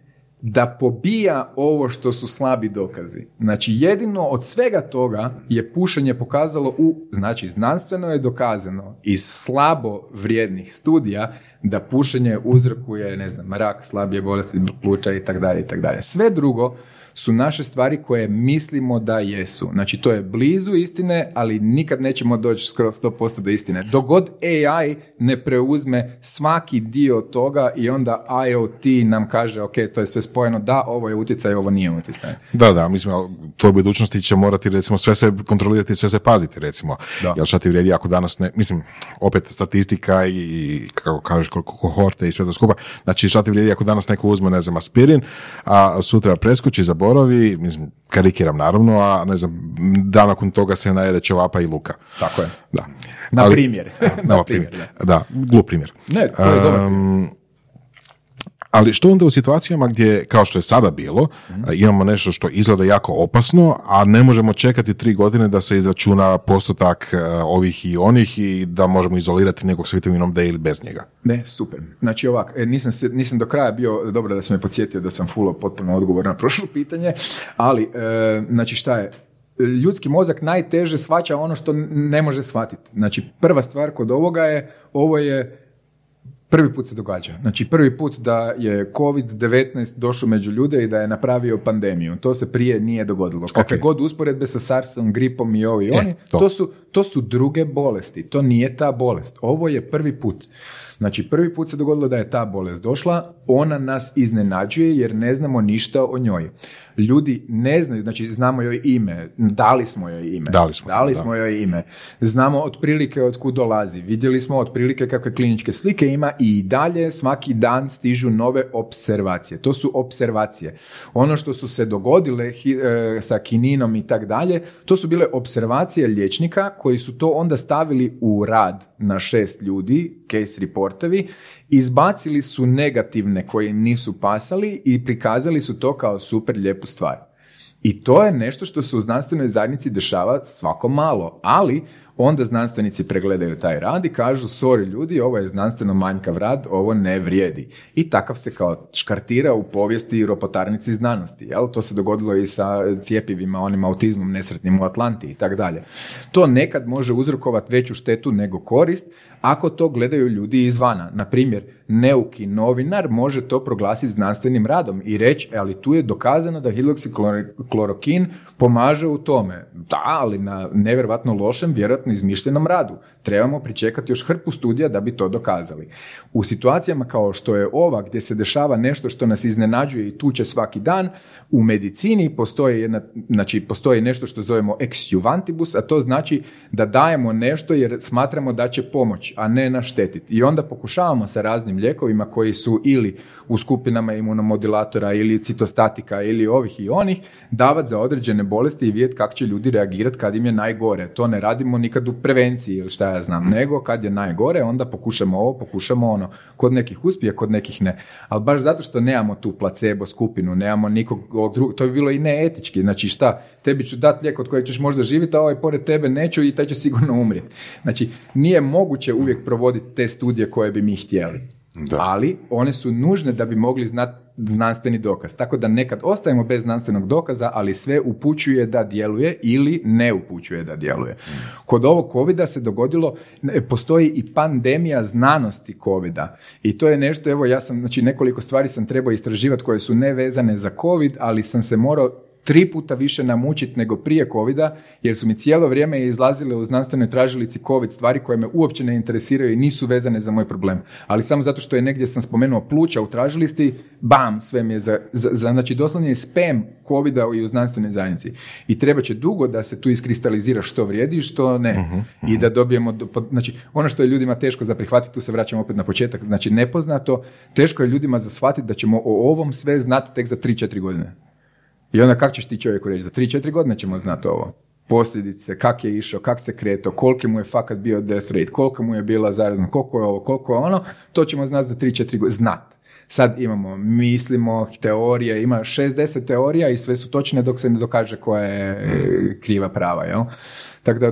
da pobija ovo što su slabi dokazi. Znači jedino od svega toga je pušenje pokazalo u, znači znanstveno je dokazano iz slabo vrijednih studija da pušenje uzrokuje, ne znam, rak, slabije bolesti pluća i tak dalje i tak dalje. Sve drugo su naše stvari koje mislimo da jesu. Znači to je blizu istine, ali nikad nećemo doći skoro 100% do istine. Dogod AI ne preuzme svaki dio toga i onda IoT nam kaže ok, to je sve spojeno, da, ovo je utjecaj, ovo nije utjecaj. Da, da, mislim, to u budućnosti će morati, recimo, sve se kontrolirati, sve se paziti, recimo. Da. Jel šta ti vrijedi ako danas ne, mislim, opet statistika i, i kako kažeš, koliko kohorte i sve to skupa, znači šta ti vrijedi ako danas neko uzme, ne znam, aspirin, a sutra preskoči, zaboravi, mislim, karikiram naravno, a ne znam, dan nakon toga se najede ćevapa i luka. Tako je. Da. Na Ali- primjer. *laughs* Na, Na primjer. primjer, Da, glup primjer. Ne, to je dobar Um, ali što onda u situacijama gdje, kao što je sada bilo, a, imamo nešto što izgleda jako opasno, a ne možemo čekati tri godine da se izračuna postotak e, ovih i onih i da možemo izolirati nekog s vitaminom D ili bez njega. Ne, super. Znači ovak, e, nisam, se, nisam do kraja bio, dobro da sam me podsjetio da sam fulo potpuno odgovor na prošlo pitanje, ali znači šta je, ljudski mozak najteže shvaća ono što ne može shvatiti. Znači prva stvar kod ovoga je, ovo je prvi put se događa. Znači prvi put da je COVID-19 došao među ljude i da je napravio pandemiju. To se prije nije dogodilo. Kakve Ok. god usporedbe sa SARS-om, gripom i ovi i E, oni, to. to su, to su druge bolesti. To nije ta bolest. Ovo je prvi put. Znači, prvi put se dogodilo da je ta bolest došla, ona nas iznenađuje jer ne znamo ništa o njoj. Ljudi ne znaju, znači znamo joj ime, dali smo joj ime. Dali smo, dali da. smo joj ime. Znamo otprilike od kud dolazi. Vidjeli smo otprilike kakve kliničke slike ima i dalje svaki dan stižu nove observacije. To su observacije. Ono što su se dogodile e, sa kininom i tak dalje, to su bile observacije liječnika koji su to onda stavili u rad na šest ljudi, case reportevi, izbacili su negativne koji im nisu pasali i prikazali su to kao super lijepu stvar. I to je nešto što se u znanstvenoj zajednici dešava svako malo, ali onda znanstvenici pregledaju taj rad i kažu, sorry ljudi, ovo je znanstveno manjkav rad, ovo ne vrijedi. I takav se kao škartira u povijesti i ropotarnici znanosti. Jel? To se dogodilo i sa cijepivima, onim autizmom nesretnim u Atlanti i tako dalje. To nekad može uzrokovati veću štetu nego korist, ako to gledaju ljudi izvana. Na primjer, neuki novinar može to proglasiti znanstvenim radom i reći, "E, ali tu je dokazano da hidroksiklorokin pomaže u tome. Da, ali na nevjerojatno lošem, vjerojatno izmišljenom radu. Trebamo pričekati još hrpu studija da bi to dokazali. U situacijama kao što je ova, gdje se dešava nešto što nas iznenađuje i tuče svaki dan, u medicini postoji, jedna, znači, postoji nešto što zovemo ex juvantibus, a to znači da dajemo nešto jer smatramo da će pomoći, a ne naštetiti. I onda pokušavamo sa raznim lijekovima koji su ili u skupinama imunomodulatora ili citostatika ili ovih i onih davati za određene bolesti i vidjeti kako će ljudi reagirati kad im je najgore. To ne radimo nikad u prevenciji ili šta ja znam, nego kad je najgore, onda pokušamo ovo, pokušamo ono. Kod nekih uspije, kod nekih ne. Ali baš zato što nemamo tu placebo skupinu, nemamo nikog drugog, to bi bilo i neetički. Znači šta, tebi ću dati lijek od kojeg ćeš možda živjeti, a ovaj pored tebe neću i taj će sigurno umrijeti. Znači, nije moguće uvijek provoditi te studije koje bi mi htjeli. Da. Ali one su nužne da bi mogli znati znanstveni dokaz. Tako da nekad ostajemo bez znanstvenog dokaza, ali sve upućuje da djeluje ili ne upućuje da djeluje. Kod ovog covida se dogodilo, ne, postoji i pandemija znanosti covida. I to je nešto, evo ja sam, znači nekoliko stvari sam trebao istraživati koje su nevezane za covid, ali sam se morao tri puta više namučiti nego prije covida, jer su mi cijelo vrijeme izlazile u znanstvenoj tražilici covid stvari koje me uopće ne interesiraju i nisu vezane za moj problem. Ali samo zato što je negdje sam spomenuo pluća u tražilisti, bam, sve mi je za, za, za- znači doslovno je spam covida i u znanstvenoj zajednici. I treba će dugo da se tu iskristalizira što vrijedi i što ne. I da dobijemo, do- znači ono što je ljudima teško za prihvatiti, tu se vraćamo opet na početak, znači nepoznato, teško je ljudima za shvatiti da ćemo o ovom sve znati tek za 3-4 godine. I onda kak ćeš ti čovjeku reći, za 3-4 godine ćemo znati ovo. Posljedice, kak je išao, kak se kretao, koliki mu je fakat bio death rate, koliko mu je bila zarazna, koliko je ovo, koliko je ono, to ćemo znati za 3-4 godine. Znat. Sad imamo, mislimo, teorije, ima 60 teorija i sve su točne dok se ne dokaže koja je e, kriva prava, jel? Tako da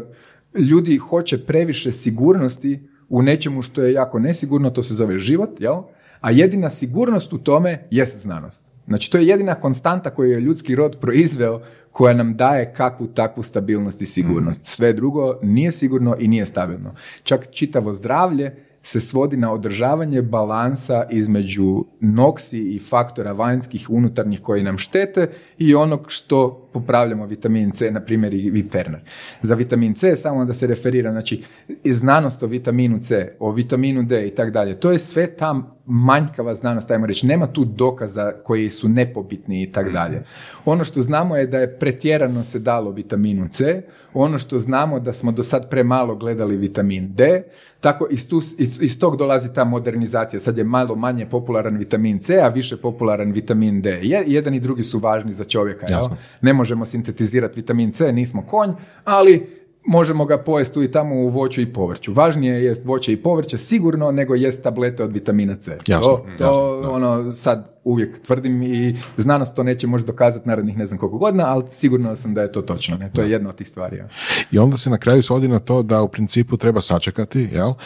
ljudi hoće previše sigurnosti u nečemu što je jako nesigurno, to se zove život, jel? A jedina sigurnost u tome jest znanost. Znači, to je jedina konstanta koju je ljudski rod proizveo koja nam daje kakvu takvu stabilnost i sigurnost. Sve drugo nije sigurno i nije stabilno. Čak čitavo zdravlje se svodi na održavanje balansa između noksi i faktora vanjskih, unutarnjih koji nam štete i onog što popravljamo vitamin C, na primjer i Ferner. Za vitamin C, samo da se referira, znači, znanost o vitaminu C, o vitaminu D i tak dalje, to je sve ta manjkava znanost, ajmo reći, nema tu dokaza koji su nepobitni i tak dalje. Ono što znamo je da je pretjerano se dalo vitaminu C, ono što znamo da smo do sad premalo gledali vitamin D, tako iz, tu, iz, iz tog dolazi ta modernizacija. Sad je malo manje popularan vitamin C, a više popularan vitamin D. Je, jedan i drugi su važni za čovjeka. jel? Ne možemo sintetizirati vitamin C, nismo konj, ali možemo ga pojesti tu i tamo u voću i povrću. Važnije je jest voće i povrće sigurno nego jest tablete od vitamina C. Jasno, to, to ono sad uvijek tvrdim i znanost to neće možda dokazati narednih ne znam koliko godina, ali sigurno sam da je to točno. Ne? To je jedna od tih stvari. ja. I onda se na kraju svodi na to da u principu treba sačekati, jel? Uh,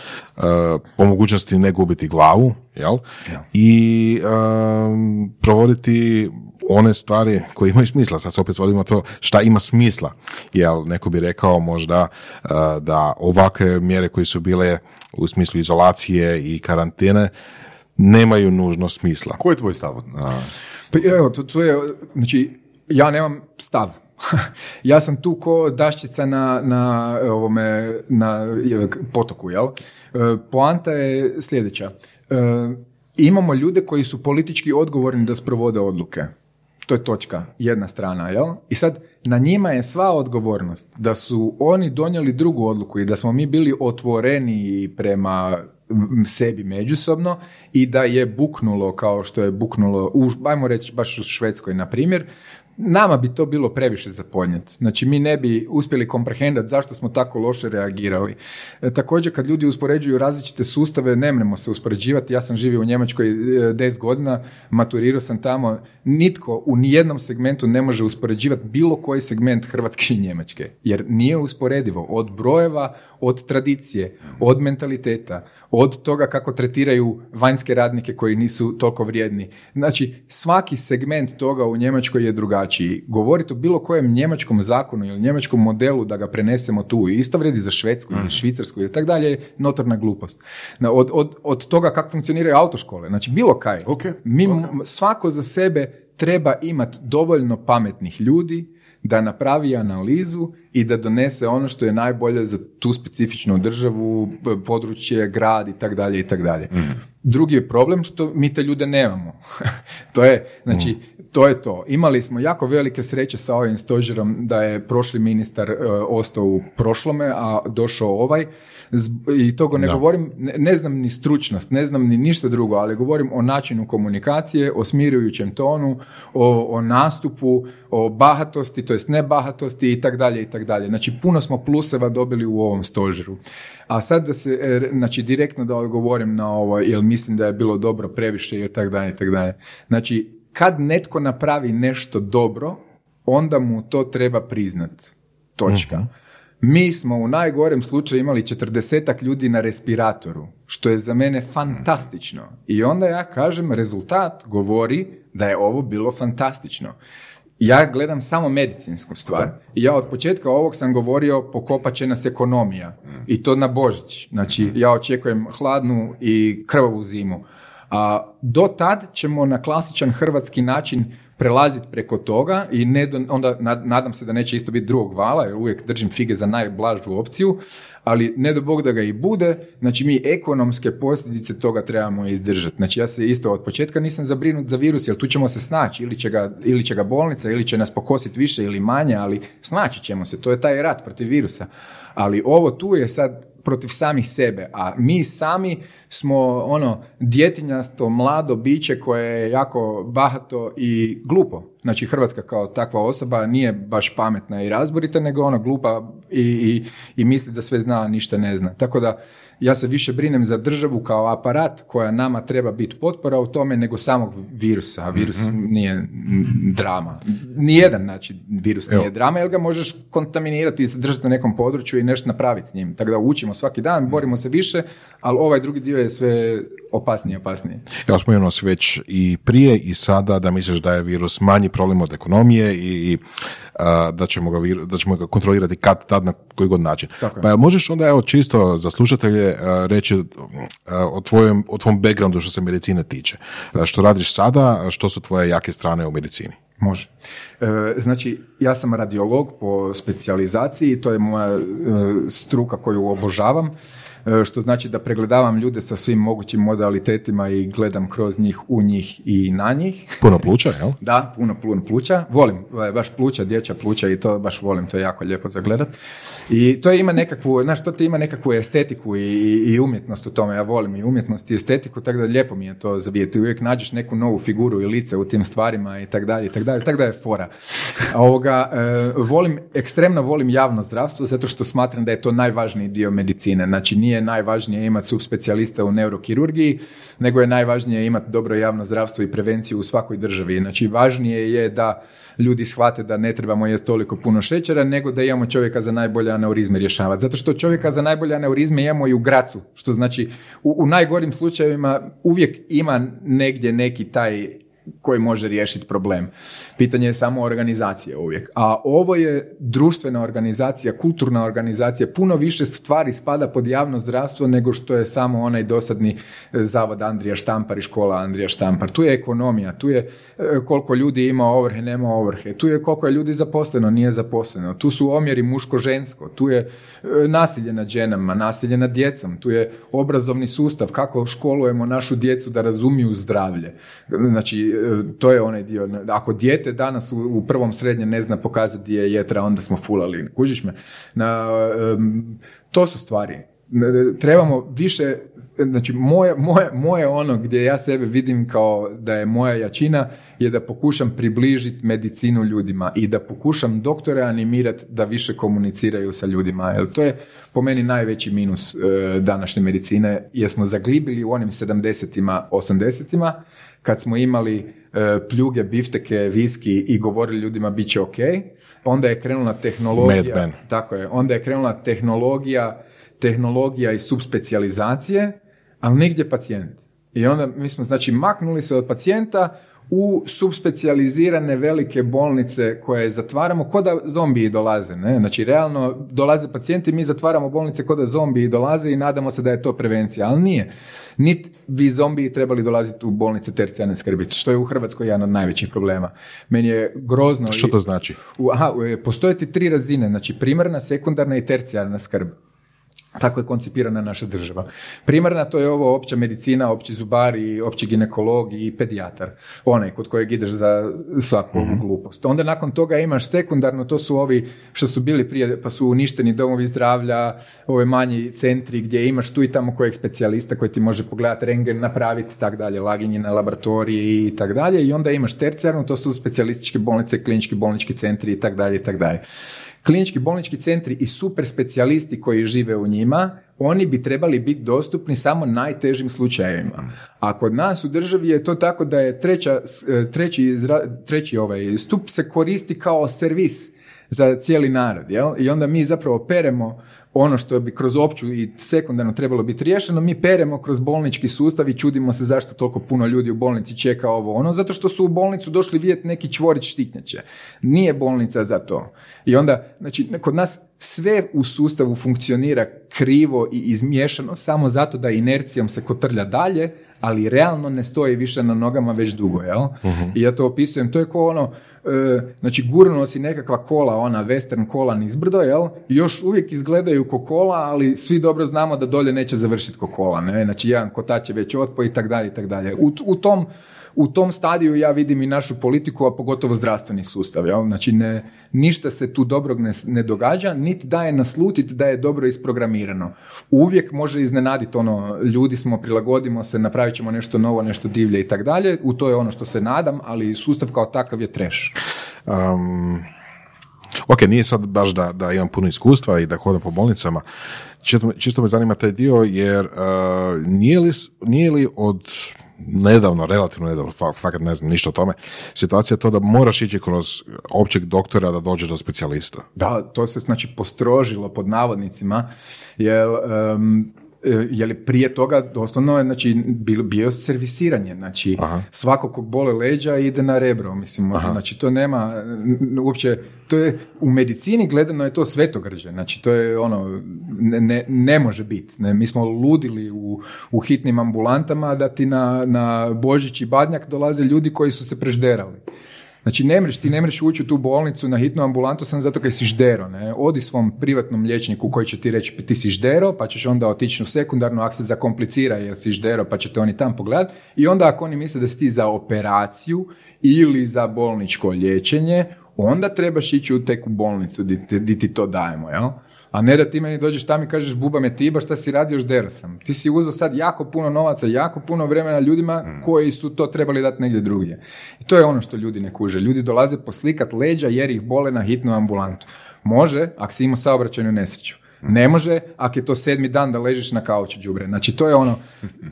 po mogućnosti ne gubiti glavu, jel? I um, provoditi one stvari koje imaju smisla. Sad se opet svodimo to šta ima smisla. Jel, neko bi rekao možda uh, da ovakve mjere koje su bile u smislu izolacije i karantene nemaju nužno smisla. Koji je tvoj stav? A, Pa evo, to, to je, znači, ja nemam stav. *laughs* ja sam tu ko daščica na, na ovome, na e, potoku, jel? E, Poanta je sljedeća. E, Imamo ljude koji su politički odgovorni da sprovode odluke. To je točka, jedna strana, jel? I sad, na njima je sva odgovornost da su oni donijeli drugu odluku i da smo mi bili otvoreni prema sebi međusobno i da je buknulo kao što je buknulo, u, ajmo reći baš u Švedskoj, na primjer, nama bi to bilo previše za podnijet. Znači, mi ne bi uspjeli komprehendati zašto smo tako loše reagirali. E, također, kad ljudi uspoređuju različite sustave, nemremo se uspoređivati. Ja sam živio u Njemačkoj e, 10 godina, maturirao sam tamo. Nitko u nijednom segmentu ne može uspoređivati bilo koji segment Hrvatske i Njemačke. Jer nije usporedivo. Od brojeva, od tradicije, od mentaliteta, od toga kako tretiraju vanjske radnike koji nisu toliko vrijedni. Znači, svaki segment toga u Njemačkoj je drugačiji. Govoriti o bilo kojem njemačkom zakonu ili njemačkom modelu da ga prenesemo tu, i isto vrijedi za Švedsku ili Švicarsku i tako dalje, je notorna glupost. Na- Od, od, od toga kako funkcioniraju autoškole, znači bilo kaj. Ok, Mi, m- svako za sebe treba imati dovoljno pametnih ljudi da napravi analizu i da donese ono što je najbolje za tu specifičnu državu, područje, grad i tak dalje i tak dalje. Drugi je problem što mi te ljude nemamo. *laughs* to je, znači, to je to. Imali smo jako velike sreće sa ovim stožerom da je prošli ministar e, ostao u prošlome, a došao ovaj. Zb- I toga ne Da. govorim, ne, ne znam ni stručnost, ne znam ni ništa drugo, ali govorim o načinu komunikacije, o smirujućem tonu, o, o nastupu, o bahatosti, to jest ne bahatosti i tak dalje i tak dalje. Znači puno smo pluseva dobili u ovom stožeru. A sad da se, e, znači direktno da odgovorim na ovo, jer mislim da je bilo dobro previše i tak dalje i tak dalje. Znači, kad netko napravi nešto dobro, onda mu to treba priznat. Točka. Mi smo u najgorem slučaju imali 40 ljudi na respiratoru, što je za mene fantastično. I onda ja kažem, rezultat govori da je ovo bilo fantastično. Ja gledam samo medicinsku stvar. I ja od početka ovog sam govorio pokopat će nas ekonomija. I to na Božić. Znači, ja očekujem hladnu i krvavu zimu. A do tad ćemo na klasičan hrvatski način prelaziti preko toga i ne do- onda nad- nadam se da neće isto biti drugog vala, jer uvijek držim fige za najblažu opciju, ali ne do Bog da ga i bude, znači mi ekonomske posljedice toga trebamo izdržati. Znači ja se isto od početka nisam zabrinut za virus, jer tu ćemo se snaći, ili će ga, ili će ga bolnica, ili će nas pokositi više ili manje, ali snaći ćemo se, to je taj rat protiv virusa. Ali ovo tu je sad protiv samih sebe, a mi sami smo ono djetinjasto mlado biće koje je jako bahato i glupo. Znači Hrvatska kao takva osoba nije baš pametna i razborita, nego ona glupa i, i, i misli da sve zna, a ništa ne zna. Tako da ja se više brinem za državu kao aparat koja nama treba biti potpora u tome nego samog virusa, a virus nije mm, drama. Nijedan znači virus nije drama jer ga možeš kontaminirati i zadržati na nekom području i nešto napraviti s njim. Tako da učimo svaki dan, borimo se više, ali ovaj drugi dio je sve opasnije i opasnije. Evo spomenuo si već i prije i sada da misliš da je virus manji problem od ekonomije i, i a, da, ćemo ga, da ćemo ga kontrolirati kad tad na koji god način. Tako. Pa možeš onda evo čisto za slušatelje a, reći a, o, tvojem, o tvom backgroundu što se medicine tiče. A, što radiš sada, što su tvoje jake strane u medicini? Može. E, znači, ja sam radiolog po specijalizaciji, to je moja e, struka koju obožavam, e, što znači da pregledavam ljude sa svim mogućim modalitetima i gledam kroz njih, u njih i na njih. Puno pluća, jel? Da, puno, puno pluća. Volim, e, baš pluća, dječja pluća i to baš volim, to je jako lijepo za gledat. I to ima nekakvu, znaš, to ti ima nekakvu estetiku i, i, i umjetnost u tome. Ja volim i umjetnost i estetiku, tako da lijepo mi je to zavijeti. Uvijek nađeš neku novu figuru i lice u tim stvarima i tak dalje, i tak dalje. Tako da je fora. A Ovoga, e, volim, ekstremno volim javno zdravstvo zato što smatram da je to najvažniji dio medicine. Znači, nije najvažnije imati subspecijalista u neurokirurgiji, nego je najvažnije imati dobro javno zdravstvo i prevenciju u svakoj državi. Znači, važnije je da ljudi shvate da ne trebamo jesti toliko puno šećera, nego da imamo čovjeka za najbolje aneurizme rješavati. Zato što čovjeka za najbolje aneurizme imamo i u gracu, što znači u, u najgorim slučajevima uvijek ima negdje neki taj koji može riješiti problem. Pitanje je samo organizacije uvijek. A ovo je društvena organizacija, kulturna organizacija, puno više stvari spada pod javno zdravstvo nego što je samo onaj dosadni e, zavod Andrija Štampar i škola Andrija Štampar. Tu je ekonomija, tu je e, koliko ljudi ima ovrhe, nema ovrhe, tu je koliko je ljudi zaposleno, nije zaposleno, tu su omjeri muško-žensko, tu je e, nasilje nad ženama, nasilje nad djecom, tu je obrazovni sustav, kako školujemo našu djecu da razumiju zdravlje. Znači, e, to je onaj dio. Ako dijete danas u, prvom srednje ne zna pokazati gdje je jetra, onda smo fulali. Kužiš me? Na, to su stvari. Trebamo više, znači moje, moje, moje ono gdje ja sebe vidim kao da je moja jačina je da pokušam približiti medicinu ljudima i da pokušam doktore animirati da više komuniciraju sa ljudima. Jer to je po meni najveći minus e, današnje medicine jer smo zaglibili u onim 70-ima, 80-ima kad smo imali e, pljuge, bifteke, viski i govorili ljudima bit će ok, onda je krenula tehnologija. Mad Men. Tako je. Onda je krenula tehnologija, tehnologija i subspecijalizacije, ali nigdje pacijent. I onda mi smo znači maknuli se od pacijenta u subspecijalizirane velike bolnice koje zatvaramo ko da zombiji dolaze. Ne? Znači, realno dolaze pacijenti, mi zatvaramo bolnice ko da zombiji dolaze i nadamo se da je to prevencija, ali nije. Nit bi zombiji trebali dolaziti u bolnice tercijarne skrbi, što je u Hrvatskoj jedan od najvećih problema. Meni je grozno... Što to znači? u, aha, e, postoje ti tri razine, znači primarna, sekundarna i tercijarna skrb. Tako je koncipirana naša država. Primarna to je ovo opća medicina, opći zubari, opći ginekolog i pedijatar. Onaj kod kojeg ideš za svaku ovu glupost. Onda nakon toga imaš sekundarno, to su ovi što su bili prije, pa su uništeni domovi zdravlja, ove manji centri gdje imaš tu i tamo kojeg specijalista koji ti može pogledati rengen, napraviti tak dalje, laginje na laboratoriji i tak dalje. I onda imaš tercijarno, to su specijalističke bolnice, klinički bolnički centri i tak dalje i tak dalje klinički bolnički centri i super specijalisti koji žive u njima, oni bi trebali biti dostupni samo najtežim slučajevima. A kod nas u državi je to tako da je treća, e, treći, treći ovaj stup se koristi kao servis za cijeli narod. Jel? I onda mi zapravo peremo ono što bi kroz opću i sekundarno trebalo biti riješeno, mi peremo kroz bolnički sustav i čudimo se zašto toliko puno ljudi u bolnici čeka ovo ono, zato što su u bolnicu došli vidjeti neki čvorić štitnjače. Nije bolnica za to. I onda, znači, kod nas sve u sustavu funkcionira krivo i izmiješano samo zato da inercijom se kotrlja dalje, ali realno ne stoji više na nogama već dugo, jel? I ja to opisujem, to je kao ono, e, znači gurnuo si nekakva kola, ona western kola nizbrdo, jel? Još uvijek izgledaju ko kola, ali svi dobro znamo da dolje neće završiti ko kola, ne? Znači jedan kotač je već otpo i tak dalje i tak dalje. U, u tom u tom stadiju ja vidim i našu politiku, a pogotovo zdravstveni sustav. Jel? Znači, ne, ništa se tu dobrog ne, ne događa, niti da je naslutiti da je dobro isprogramirano. Uvijek može iznenaditi ono, ljudi smo, prilagodimo se, napravit ćemo nešto novo, nešto divlje i tak dalje. U to je ono što se nadam, ali sustav kao takav je treš. Um, ok, nije sad baš da, da imam puno iskustva i da hodam po bolnicama, čisto, čisto me zanima taj dio, jer uh, nije, li, nije li od nedavno, relativno nedavno, fakat ne znam ništa o tome, situacija je to da moraš ići kroz općeg doktora da dođeš do specijalista. Da, to se znači postrožilo pod navodnicima, jer E, je li prije toga doslovno je znači, bio servisiranje, znači Aha. svako kog bole leđa ide na rebro, mislim, znači to nema uopće, to je u medicini gledano je to svetogrđe, znači to je ono, ne, ne, može biti, ne, mi smo ludili u, u hitnim ambulantama da ti na, na Božić i Badnjak dolaze ljudi koji su se prežderali. Znači, ne mreš, ti ne mreš ući u tu bolnicu na hitnu ambulantu sam zato kaj si ždero. Ne? Odi svom privatnom liječniku koji će ti reći ti si ždero, pa ćeš onda otići u sekundarnu, ako se zakomplicira jer si ždero, pa će te oni tam pogledati. I onda ako oni misle da si ti za operaciju ili za bolničko liječenje, onda trebaš ići u teku bolnicu di, ti to dajemo. Jel? A ne da ti meni dođeš tamo i kažeš buba me tiba šta si radio ždera sam. Ti si uzeo sad jako puno novaca, jako puno vremena ljudima mm. koji su to trebali dati negdje drugdje. I to je ono što ljudi ne kuže. Ljudi dolaze poslikat leđa jer ih bole na hitnu ambulantu. Može ako si imao saobraćajnu nesreću. Ne može ako je to sedmi dan da ležiš na kauču đubre. Znači to je ono,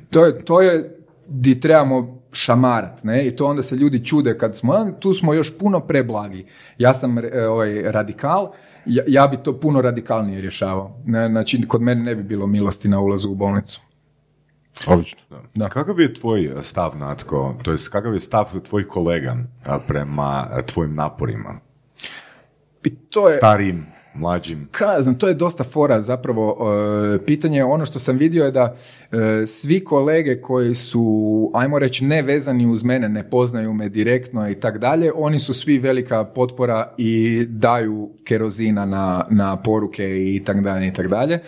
to je, to je di trebamo šamarat, ne, i to onda se ljudi čude kad smo, tu smo još puno preblagi. Ja sam e, ovaj, radikal, ja, ja bi to puno radikalnije rješavao. Ne, znači, kod mene ne bi bilo milosti na ulazu u bolnicu. Odlično. Da. Kakav je tvoj stav, Natko, to jest kakav je stav tvojih kolega prema tvojim naporima? I to je... Starijim, mlađim? Ka, znam, to je dosta fora zapravo. E, pitanje, ono što sam vidio je da e, svi kolege koji su, ajmo reći, ne vezani uz mene, ne poznaju me direktno i tak dalje, oni su svi velika potpora i daju kerozina na, na poruke i tak dalje i tak dalje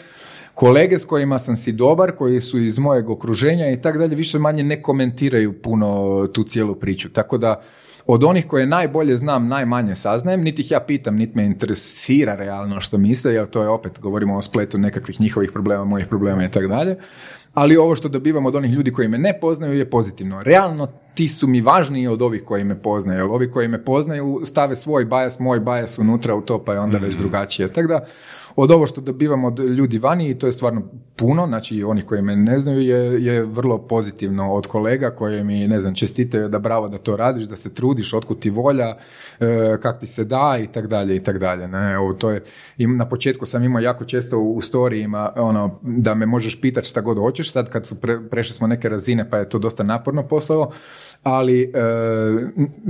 kolege s kojima sam si dobar, koji su iz mojeg okruženja i tak dalje, više manje ne komentiraju puno tu cijelu priču. Tako da od onih koje najbolje znam, najmanje saznajem, niti ih ja pitam, niti me interesira realno što misle, jer to je opet, govorimo o spletu nekakvih njihovih problema, mojih problema i tako dalje. Ali ovo što dobivam od onih ljudi koji me ne poznaju je pozitivno. Realno ti su mi važniji od ovih koji me poznaju. Ovi koji me poznaju stave svoj bajas, moj bajas unutra u to pa je onda već mhm. drugačije. Tako da od ovo što dobivamo od ljudi vani i to je stvarno puno, znači oni koji me ne znaju je, je vrlo pozitivno od kolega koji mi, ne znam, čestitaju da bravo da to radiš, da se trudiš, otkud ti volja, e, kak ti se da i tak dalje i tak dalje. Ne? Evo, to je, na početku sam imao jako često u storijima ono, da me možeš pitati šta god hoćeš, sad kad su prešli smo neke razine pa je to dosta naporno poslao, ali e,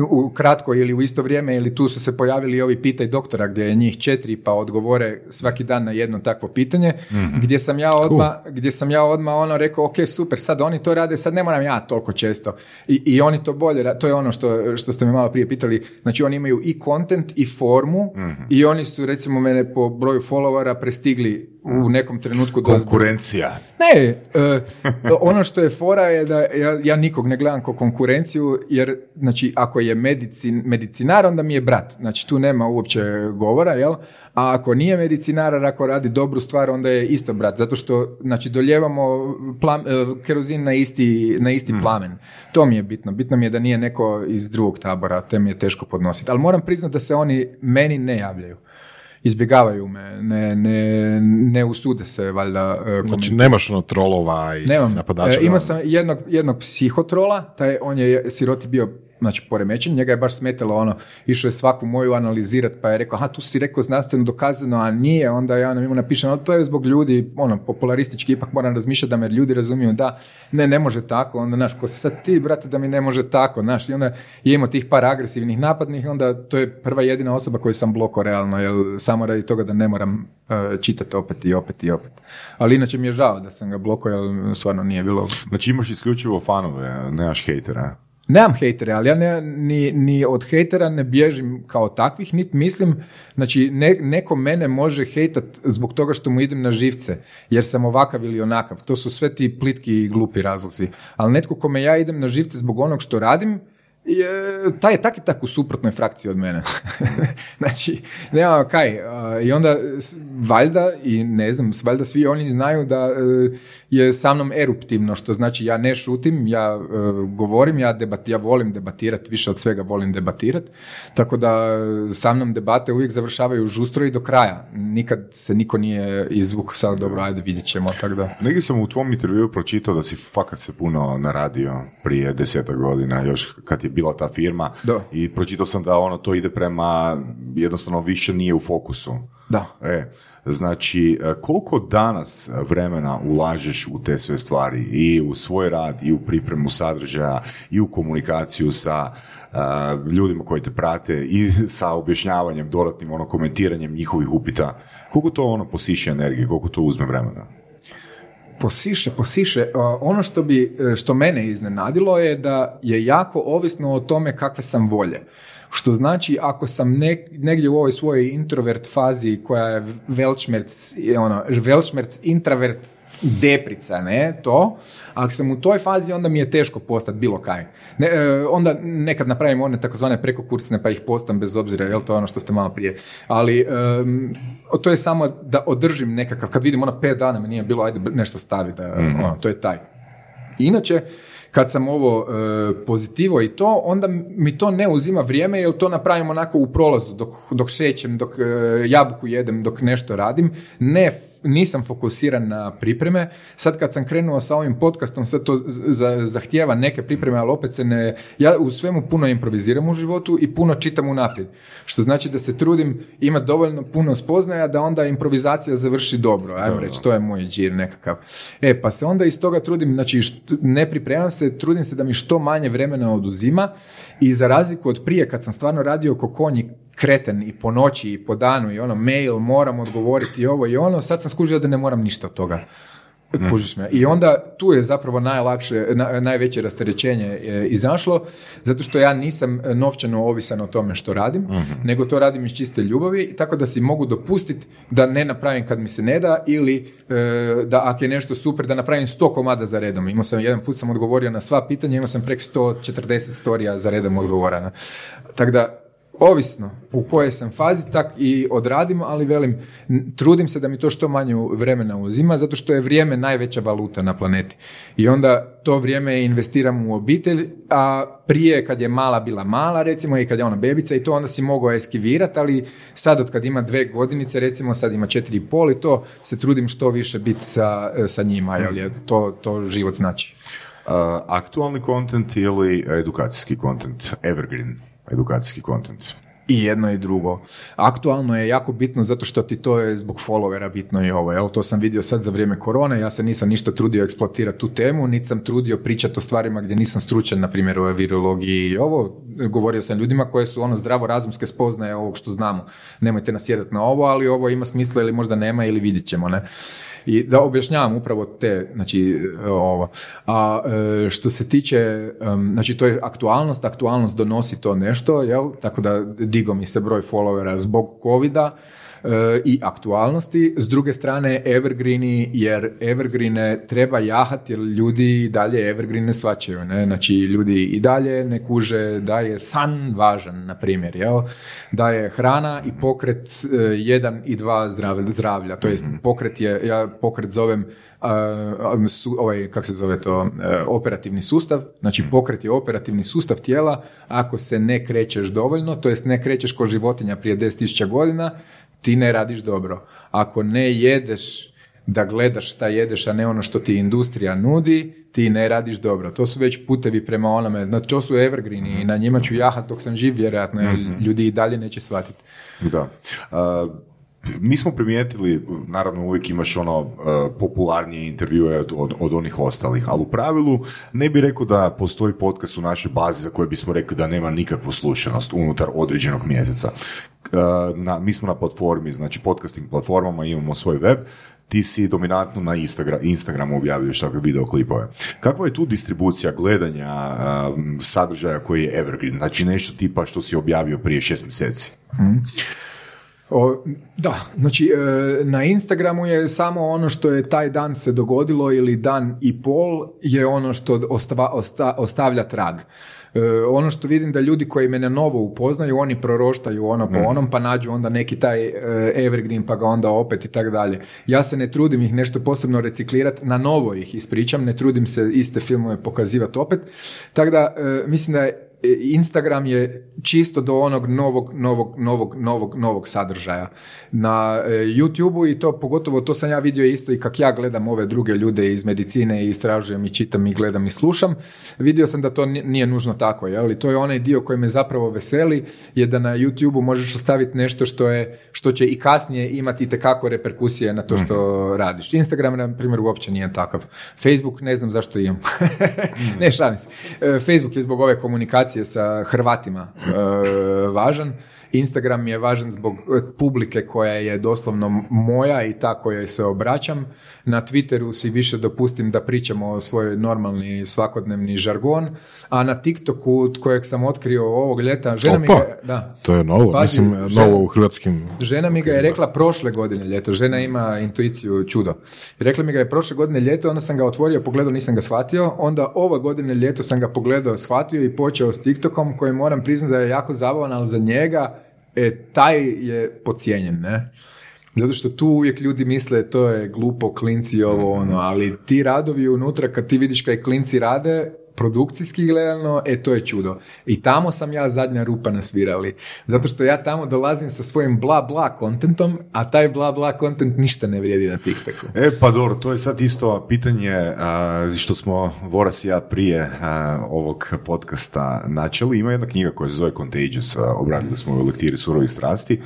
u kratko ili u isto vrijeme ili tu su se pojavili ovi pitaj doktora gdje je njih četiri pa odgovore svaki dan na jedno takvo pitanje mhm. gdje sam ja odmah gdje sam ja odmah ono rekao ok super sad oni to rade sad ne moram ja toliko često i, i oni to bolje to je ono što, što ste me malo prije pitali znači oni imaju i content i formu mhm. i oni su recimo mene po broju followera prestigli u nekom trenutku Konkurencija. ne, e, ono što je fora je da ja, ja nikog ne gledam kao konkurenciju, jer znači ako je medicin, medicinar, onda mi je brat. Znači tu nema uopće govora, jel? A ako nije medicinar, ako radi dobru stvar, onda je isto brat. Zato što znači doljevamo plam, e, kerozin na isti, na isti plamen. To mi je bitno. Bitno mi je da nije neko iz drugog tabora, te mi je teško podnositi. Ali moram priznati da se oni meni ne javljaju. Izbjegavaju me, ne, ne, ne usude se valjda e, Znači, nemaš ono trolova i Nemam. napadača. E, imao sam jednog, jednog psihotrola, taj, on je siroti bio znači poremećen, njega je baš smetalo ono, išao je svaku moju analizirat, pa je rekao, aha, tu si rekao znanstveno dokazano, a nije, onda ja na njemu napišem, no, to je zbog ljudi, ono, popularistički, ipak moram razmišljati da me ljudi razumiju, da, ne, ne može tako, onda, znaš, ko sad ti, brate, da mi ne može tako, znaš, i onda je imao tih par agresivnih napadnih, onda to je prva jedina osoba koju sam bloko realno, jer samo radi toga da ne moram e, čitati opet i opet i opet. Ali inače mi je žao da sam ga bloko, jer stvarno nije bilo Znači imaš isključivo fanove, nemaš hejtera. Nemam hejtere, ali ja ne, ni, ni od hejtera ne bježim kao takvih, niti mislim, znači ne, neko mene može hejtat zbog toga što mu idem na živce, jer sam ovakav ili onakav. To su sve ti plitki i glupi razlozi. Ali netko kome ja idem na živce zbog onog što radim, je, taj je tak i tak u suprotnoj frakciji od mene. *laughs* znači, nema kaj. I onda, valjda, i ne znam, valjda svi oni znaju da e, je sa mnom eruptivno, što znači ja ne šutim, ja e, govorim, ja, debat, ja volim debatirati, više od svega volim debatirati, tako da e, sa mnom debate uvijek završavaju žustro i do kraja. Nikad se niko nije izvuk, sad dobro, ajde vidjet ćemo, tako da. Negdje sam u tvom intervjuu pročitao da si fakat se puno naradio prije deseta godina, još kad je bila ta firma. Da. I pročitao sam da ono to ide prema, jednostavno više nije u fokusu. Da. E, znači, e, koliko danas vremena ulažeš u te sve stvari i u svoj rad i u pripremu sadržaja i u komunikaciju sa e, ljudima koji te prate i *laughs* sa objašnjavanjem, dodatnim ono komentiranjem njihovih upita. Koliko to ono posiše energije, koliko to uzme vremena? Posiše, posiše. Ono što bi, e, što mene iznenadilo je da je jako ovisno o tome kakve sam volje. Što znači, ako sam ne- negdje u ovoj svojoj introvert fazi koja je velčmerc, ono, velčmerc, introvert, deprica, ne, to. Ako sam u toj fazi, onda mi je teško postati bilo kaj. Ne, e, onda nekad napravim one takozvane prekokursne pa ih postam bez obzira, jel to je ono što ste malo prije. Ali em, to je samo da održim nekakav, kad vidim ono pet dana me nije bilo, ajde nešto stavi, da, ono, to je taj. Inače, kad sam ovo e, pozitivo i to, onda mi to ne uzima vrijeme jer to napravim onako u prolazu dok, dok šećem, dok e, jabuku jedem, dok nešto radim. Ne, nisam fokusiran na pripreme. Sad kad sam krenuo sa ovim podcastom, sad to zahtijeva neke pripreme, ali opet se ne... Ja u svemu puno improviziram u životu i puno čitam unaprijed. Što znači da se trudim imati dovoljno puno spoznaja da onda improvizacija završi dobro. Ajmo reći, to je moj džir nekakav. E, pa se onda iz toga trudim, znači ne pripremam se, trudim se da mi što manje vremena oduzima i za razliku od prije kad sam stvarno radio ko konji kreten i po noći i po danu i ono mail, moram odgovoriti i ovo i ono, sad sam skužio da ne moram ništa od toga. Kužiš me. I onda tu je zapravo najlakše, na- najveće rasterećenje e, izašlo, zato što ja nisam e, novčano ovisan o tome što radim, nego to radim iz čiste ljubavi, tako da si mogu dopustiti da ne napravim kad mi se ne da ili e, da ako je nešto super da napravim 100 komada za redom. Imao sam jedan put sam odgovorio na sva pitanja, imao sam prek 140 storija za redom odgovorana. Tako da Ovisno u kojoj sam fazi, tak i odradim, ali velim, trudim se da mi to što manje vremena uzima, zato što je vrijeme najveća valuta na planeti. I onda to vrijeme investiram u obitelj, a prije kad je mala bila mala, recimo, i kad je ona bebica i to onda si mogao eskivirati, ali sad od kad ima dve godinice, recimo sad ima četiri i pol i to se trudim što više biti sa, sa njima, jer je to, to život znači. Uh, aktualni kontent ili edukacijski kontent? Evergreen edukacijski kontent. I jedno i drugo. Aktualno je jako bitno zato što ti to je zbog followera bitno i ovo. Jel? To sam vidio sad za vrijeme korone, ja se nisam ništa trudio eksploatirati tu temu, niti sam trudio pričati o stvarima gdje nisam stručan, na primjer o virologiji i ovo. Govorio sam ljudima koje su ono zdravo razumske spoznaje ovog što znamo. Nemojte nasjedati na ovo, ali ovo ima smisla ili možda nema ili vidjet ćemo. Ne? I da objašnjavam upravo te, znači ovo. A e, što se tiče, znači to je aktualnost, aktualnost donosi to nešto, jel? Tako da digo mi se broj followera zbog covida, e, i aktualnosti, s druge strane evergreeni, jer evergreene treba jahati jer ljudi i dalje evergreen ne svačaju, ne? znači ljudi i dalje ne kuže da je san važan, na primjer, jel? da je hrana i pokret e, jedan i dva zdravlja, zdravlja. to jest pokret je, ja pokret zovem uh, su, ovaj, kako se zove to, e, operativni sustav, znači pokret je operativni sustav tijela, ako se ne krećeš dovoljno, to jest ne krećeš ko životinja prije 10.000 godina, ti ne radiš dobro. Ako ne jedeš da gledaš šta jedeš, a ne ono što ti industrija nudi, ti ne radiš dobro. To su već putevi prema onome, no, to su evergreeni i na njima ću jahat dok sam živ, vjerojatno, jer ljudi i dalje neće shvatiti. Da. A, mi smo primijetili, naravno uvijek imaš ono e, popularnije intervjue od, od, od onih ostalih, ali u pravilu ne bi rekao da postoji podcast u našoj bazi za koje bismo rekli da nema nikakvu slušanost unutar određenog mjeseca. E, na, mi smo na platformi, znači podcasting platformama, imamo svoj web, ti si dominantno na Instagram, Instagramu objavljuješ takve videoklipove. Kakva je tu distribucija gledanja e, sadržaja koji je evergreen? Znači nešto tipa što si objavio prije šest mjeseci? O, da, znači e, na Instagramu je samo ono što je taj dan se dogodilo ili dan i pol je ono što ostava, osta, ostavlja trag. E, ono što vidim da ljudi koji me na novo upoznaju, oni proroštaju ono po onom, pa nađu onda neki taj e, evergreen, pa ga onda opet i tako dalje. Ja se ne trudim ih nešto posebno reciklirati, na novo ih ispričam, ne trudim se iste filmove pokazivati opet. Tako da, mislim da je Instagram je čisto do onog novog, novog, novog, novog, novog sadržaja. Na YouTubeu i to pogotovo to sam ja vidio isto i kak ja gledam ove druge ljude iz medicine i istražujem i čitam i gledam i slušam. Vidio sam da to nije nužno tako, je to je onaj dio koji me zapravo veseli, je da na YouTubeu možeš ostaviti nešto što je, što će i kasnije imati itekako reperkusije na to što radiš. Instagram, na primjer, uopće nije takav. Facebook, ne znam zašto imam. *laughs* ne, šalim se. Facebook je zbog ove komunikacije sa Hrvatima e, važan. Instagram je važan zbog publike koja je doslovno moja i ta kojoj se obraćam. Na Twitteru si više dopustim da pričamo o svoj normalni svakodnevni žargon, a na TikToku kojeg sam otkrio ovog ljeta, žena mi ga, da, to je novo, Pazi, mislim, žena- novo u hrvatskim... Žena mi ga je rekla prošle godine ljeto, žena ima intuiciju čudo. Rekla mi ga je prošle godine ljeto, onda sam ga otvorio, pogledao, nisam ga shvatio, onda ove godine ljeto sam ga pogledao, shvatio i počeo s TikTokom koji moram priznati da je jako zabavan, ali za njega e, taj je pocijenjen, ne? Zato što tu uvijek ljudi misle to je glupo, klinci ovo ono, ali ti radovi unutra kad ti vidiš kaj klinci rade, produkcijski gledano, e to je čudo. I tamo sam ja zadnja rupa na svirali. Zato što ja tamo dolazim sa svojim bla bla kontentom, a taj bla bla kontent ništa ne vrijedi na TikToku. E, pa dobro, to je sad isto pitanje što smo Voras i ja prije ovog podcasta načeli. Ima jedna knjiga koja se zove Contagious, obradili smo u lektiri surovih strasti.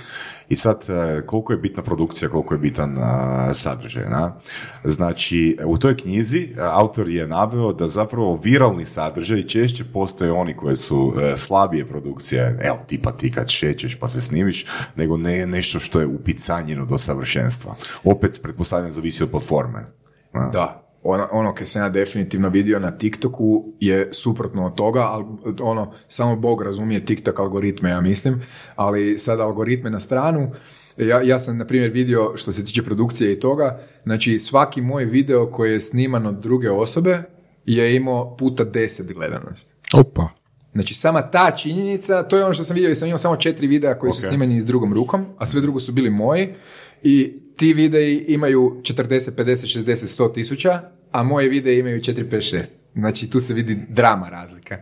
I sad, a, koliko je bitna produkcija, koliko je bitan a, sadržaj. Na? Znači, u toj knjizi a, autor je naveo da zapravo viralni sadržaj češće postoje oni koji su e, slabije produkcije, evo, tipa ti kad šećeš pa se snimiš, nego ne nešto što je upicanjeno do savršenstva. Opet, pretpostavljam, zavisi od platforme. Da. Ono, ono kaj sam ja definitivno vidio na TikToku je suprotno od toga, ali ono, samo Bog razumije TikTok algoritme, ja mislim, ali sad algoritme na stranu, ja, ja sam, na primjer, vidio, što se tiče produkcije i toga, znači svaki moj video koji je sniman od druge osobe je imao puta deset gledanosti. Opa. Znači, sama ta činjenica, to je ono što sam vidio, jer sam imao samo četiri videa koji su Ok. snimani s drugom rukom, a sve drugo su bili moji i ti videi imaju 40, 50, 60, 100 tisuća, a moje videe imaju 4, 5, 6. Znači, tu se vidi drama razlika.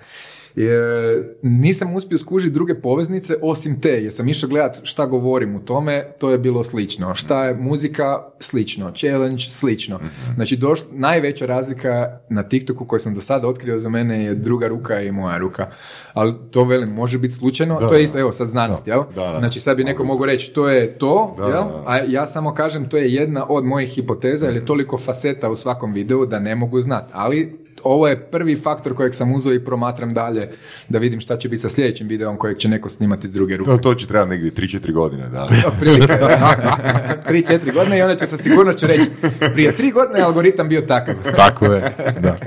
E, nisam uspio skužiti druge poveznice osim te, jer sam išao gledat šta govorim u tome, to je bilo slično. Šta je muzika, slično. Challenge, slično. Znači, doš, najveća razlika na TikToku koju sam do sada otkrio za mene je druga ruka i moja ruka. Ali to velim, može biti slučajno, to je isto, evo sad znanost, jel? Da, da. Znači, sad bi neko mogao reći, to je to, Da, jel? da, da. A ja samo kažem, to je jedna od mojih hipoteza, jer je toliko faseta u svakom videu da ne mogu znati. Ali ovo je prvi faktor kojeg sam uzeo i promatram dalje da vidim šta će biti sa sljedećim videom kojeg će neko snimati iz druge ruke. To, to će trebati negdje 3-4 godine, da. *laughs* Otprilike, *laughs* tri, četiri godine i onda će sa sigurnošću reći prije tri godine je algoritam bio takav. *laughs* Tako je, da.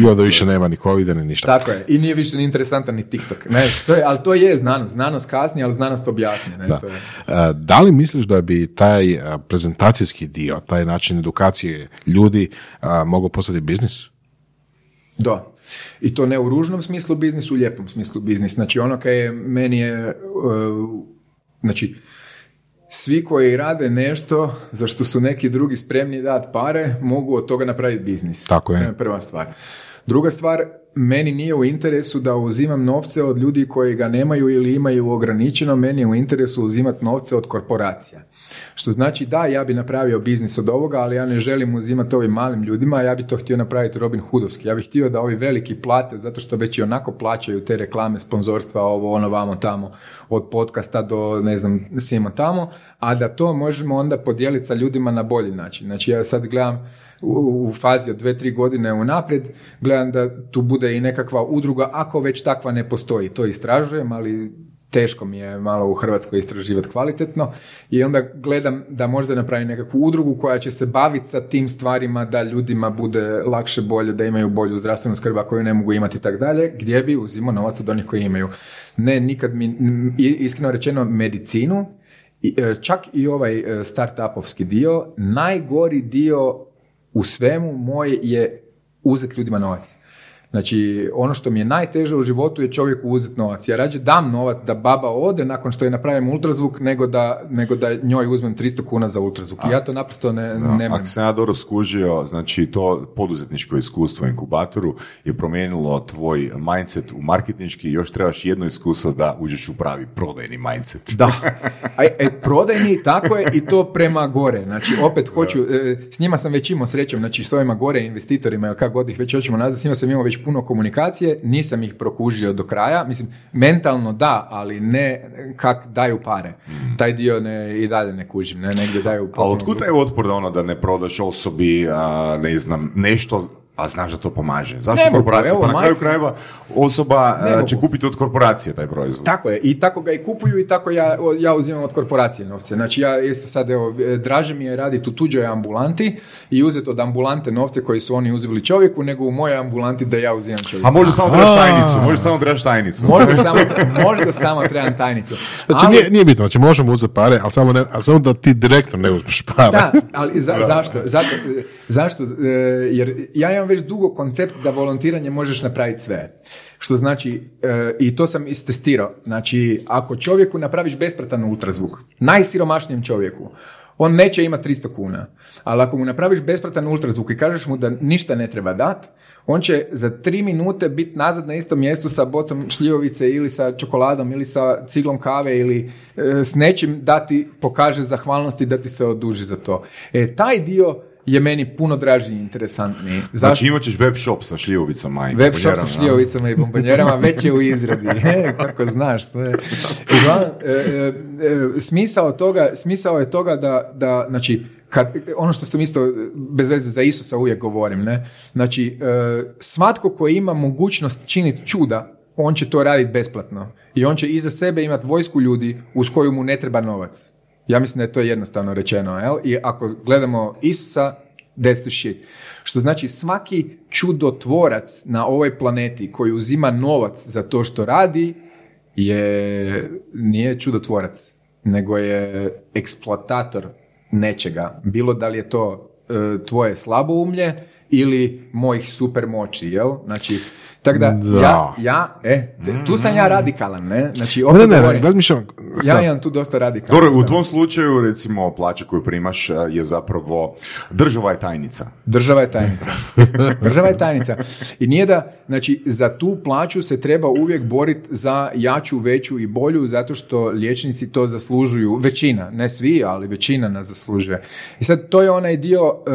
I onda više nema ni covid ni ništa. Tako je. I nije više ni interesantan ni TikTok. Ne, to je, ali to je znanost. Znanost kasni, ali znanost objasni. Ne, Da. To je. E, Da li misliš da bi taj e, prezentacijski dio, taj način edukacije ljudi a, mogao postati biznis? Da. I to ne u ružnom smislu biznis, u lijepom smislu biznis. Znači ono kaj je, meni je, uh, znači, svi koji rade nešto za što su neki drugi spremni dati pare, mogu od toga napraviti biznis. Tako je. Prva stvar. Druga stvar, meni nije u interesu da uzimam novce od ljudi koji ga nemaju ili imaju ograničeno, meni je u interesu uzimati novce od korporacija. Što znači da, ja bi napravio biznis od ovoga, ali ja ne želim uzimati ovim malim ljudima, ja bi to htio napraviti Robin Hoodovski. Ja bih htio da ovi veliki plate, zato što već i onako plaćaju te reklame, sponzorstva, ovo, ono, vamo, tamo, od podcasta do, ne znam, svima tamo, a da to možemo onda podijeliti sa ljudima na bolji način. Znači ja sad gledam u, u fazi od dve, tri godine unaprijed, gledam da tu bude i nekakva udruga, ako već takva ne postoji. To istražujem, ali teško mi je malo u Hrvatskoj istraživati kvalitetno i onda gledam da možda napravim nekakvu udrugu koja će se baviti sa tim stvarima da ljudima bude lakše, bolje, da imaju bolju zdravstvenu skrb ako ju ne mogu imati i tako dalje, gdje bi uzimao novac od onih koji imaju. Ne, nikad mi, iskreno rečeno, medicinu, e, čak i ovaj e, startupovski dio, najgori dio u svemu moj je uzeti ljudima novac. Znači, ono što mi je najteže u životu je čovjeku uzeti novac. Ja rađe dam novac da baba ode nakon što je napravim ultrazvuk, nego da, nego da njoj uzmem 300 kuna za ultrazvuk. I ja to naprosto ne, ne Ako sam ja dobro skužio, znači to poduzetničko iskustvo u inkubatoru je promijenilo tvoj mindset u marketinški još trebaš jedno iskustvo da uđeš u pravi prodajni mindset. Da. A, e, prodajni, tako je, i to prema gore. Znači, opet hoću, e, s njima sam već imao srećom, znači s ovima gore investitorima, ili kako god ih već hoćemo nazvati, s njima sam imao već puno komunikacije, nisam ih prokužio do kraja, mislim, mentalno da, ali ne kak daju pare. Taj dio ne, i dalje ne kužim, ne, negdje daju A otkud taj otpor da ono da ne prodaš osobi, a, ne znam, nešto, a znaš da to pomaže? Zašto korporacija? evo, Pa na kraju krajeva osoba Ne a, mogu. će kupiti od korporacije taj proizvod. Tako je, i tako ga i kupuju i tako ja, ja uzimam od korporacije novce. Znači ja isto sad, evo, e, draže mi je raditi u tuđoj ambulanti i uzeti od ambulante novce koji su oni uzeli čovjeku, nego u mojoj ambulanti da ja uzimam čovjeku. A možda samo trebaš tajnicu, možda samo trebaš tajnicu. Možda samo, možda samo trebam tajnicu. Znači, Ali- nije, nije bitno, znači možemo uzeti pare, ali samo, ne, ali samo da ti direktno ne uzmeš pare. Da, *laughs* ali za- zašto? Zato, e, zašto? E, Jer ja imam već dugo koncept da volontiranje možeš napraviti sve. Što znači, e, i to sam istestirao, znači ako čovjeku napraviš besplatan ultrazvuk, najsiromašnijem čovjeku, on neće imati 300 kuna. Ali ako mu napraviš besplatan ultrazvuk i kažeš mu da ništa ne treba dat, on će za tri minute biti nazad na istom mjestu sa bocom šljivovice ili sa čokoladom ili sa ciglom kave ili e, s nečim da ti pokaže zahvalnosti da ti se oduži za to. E, taj dio je meni puno draži i interesantniji. Znači imat ćeš web shop sa šljivovicama i Web shop sa šljivovicama i bombonjerama već je u izradi. *laughs* E, Kako znaš sve. Uglavnom, e, e, e, smisao toga, smisao je toga da, da znači, kad, ono što sam isto bez veze za Isusa uvijek govorim, ne? Znači, e, svatko koji ima mogućnost činiti čuda, on će to raditi besplatno. I on će iza sebe imati vojsku ljudi uz koju mu ne treba novac. Ja mislim da je to jednostavno rečeno, jel? I ako gledamo Isusa, that's the shit. Što znači svaki čudotvorac na ovoj planeti koji uzima novac za to što radi je, nije čudotvorac, nego je eksploatator nečega. Bilo da li je to e, tvoje slaboumlje ili mojih super moći, jel? Znači, tako da, Da. ja, ja, e, te- tu sam ja radikalan, ne? Znači, Ne, opet ne, ne, razmišljam, ja imam tu dosta radikalan. Dobro, u tvom slučaju, recimo, plaća koju primaš a, je zapravo, država je tajnica. Država je tajnica. *laughs* Država je tajnica. I nije da, znači, za tu plaću se treba uvijek boriti za jaču, veću i bolju, zato što liječnici to zaslužuju. Većina, ne svi, ali većina nas zaslužuje. I sad, to je onaj dio e,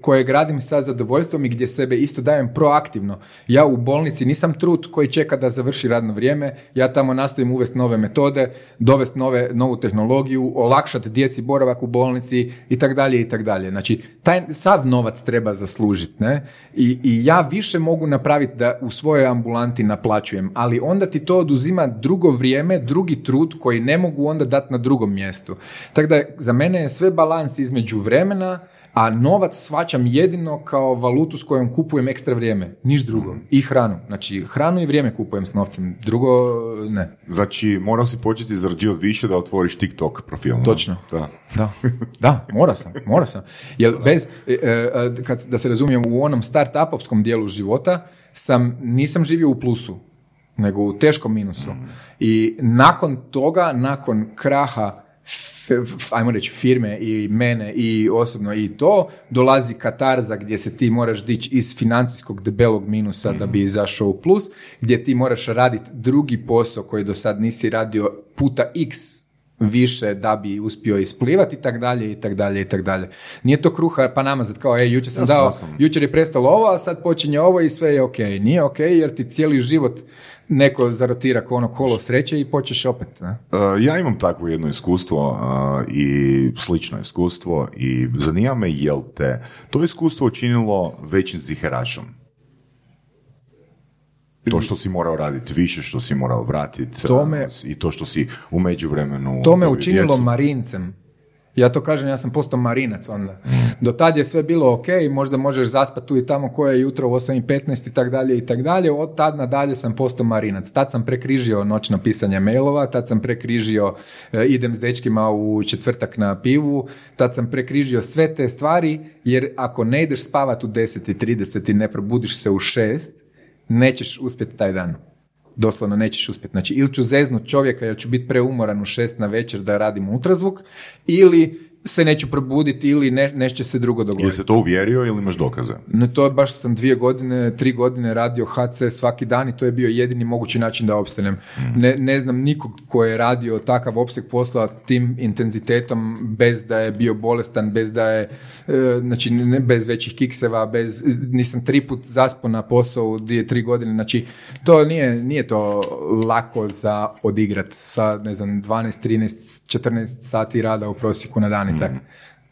koje gradim sa zadovoljstvom i gdje sebe isto dajem proaktivno. Ja u bolnici nisam trut koji čeka da završi radno vrijeme, ja tamo nastojim uvesti nove metode, dovesti nove, novu tehnologiju, olakšati djeci boravak u bolnici i tak dalje i tak dalje. Znači, taj sav novac treba zaslužiti, ne? I, I ja više mogu napraviti da u svojoj ambulanti naplaćujem, ali onda ti to oduzima drugo vrijeme, drugi trud koji ne mogu onda dati na drugom mjestu. Tako da za mene je sve balans između vremena, a novac shvaćam jedino kao valutu s kojom kupujem ekstra vrijeme, niš drugo. I hranu. Znači, hranu i vrijeme kupujem s novcem, drugo ne. Znači, morao si početi zarađivati više da otvoriš TikTok profil. no? Točno. Da. Da, da, mora sam, mora sam. Jer bez, e, e, kad, da se razumijem, u onom start-upovskom dijelu života sam, nisam živio u plusu, nego u teškom minusu. I nakon toga, nakon kraha ajmo reći firme i mene i osobno i to, dolazi katarza gdje se ti moraš dići iz financijskog debelog minusa da bi izašao u plus, gdje ti moraš raditi drugi posao koji do sad nisi radio puta x više da bi uspio isplivati i tak dalje i tak dalje i tak dalje. Nije to kruha pa namazat kao ej jučer sam Jasno, dao, jasno. jučer je prestalo ovo, a sad počinje ovo i sve je ok. Nije ok jer ti cijeli život neko zarotira ko ono kolo sreće i počeš opet. Ne? Ja imam takvo jedno iskustvo i slično iskustvo i zanima me jel te to iskustvo učinilo većim ziheračom? To što si morao raditi više, što si morao vratiti me- i to što si u međuvremenu To me učinilo djecu. marincem. Ja to kažem, ja sam postao marinac onda. Do tad je sve bilo ok, možda možeš zaspati tu i tamo koje jutro u 8.15 i tak dalje i tak dalje. Od tad nadalje sam postao marinac. Tad sam prekrižio noćno pisanje mailova, tad sam prekrižio e, idem s dečkima u četvrtak na pivu, tad sam prekrižio sve te stvari, jer ako ne ideš spavat u 10.30 i ne probudiš se u 6, nećeš uspjeti taj dan. Doslovno nećeš uspjeti. Znači, ili ću zeznut čovjeka jer ću biti preumoran u šest na večer da radim ultrazvuk, ili se neću probuditi ili ne, nešto će se drugo dogoditi. Jesi se to uvjerio ili imaš dokaze? No to je baš sam dvije godine, tri godine radio HC svaki dan i to je bio jedini mogući način da opstanem. Ne, ne znam nikog ko je radio takav opseg posla tim intenzitetom bez da je bio bolestan, bez da je, e, znači ne, bez većih kikseva, bez, nisam tri put zaspao na posao u dvije, tri godine, znači to nije, nije to lako za odigrat sa, ne znam, 12, 13, 14 sati rada u prosjeku na dan i tako.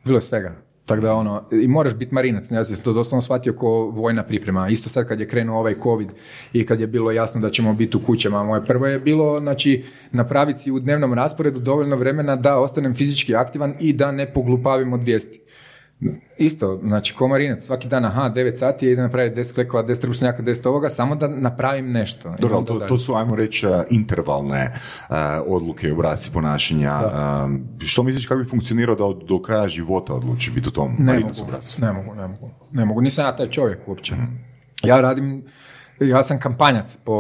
Bilo svega. Tako da ono, i moraš biti marinac, ja sam to doslovno shvatio ko vojna priprema. Isto sad kad je krenuo ovaj covid i kad je bilo jasno da ćemo biti u kućama, moje prvo je bilo, znači, napraviti u dnevnom rasporedu dovoljno vremena da ostanem fizički aktivan i da ne poglupavim od vijesti. Isto, znači ko marinac, svaki dan, aha, 9 sati, idem napraviti 10 klekova, 10 ručnjaka, 10 ovoga, samo da napravim nešto. Dobro, to, to su, ajmo reći, uh, intervalne uh, odluke, obrasci ponašanja. Um, što misliš kako bi funkcionirao da od- do kraja života odluči biti u tom Ne mogu, obrascu? ne mogu, ne mogu. Ne mogu, nisam ja taj čovjek uopće. Ja radim, ja sam kampanjac po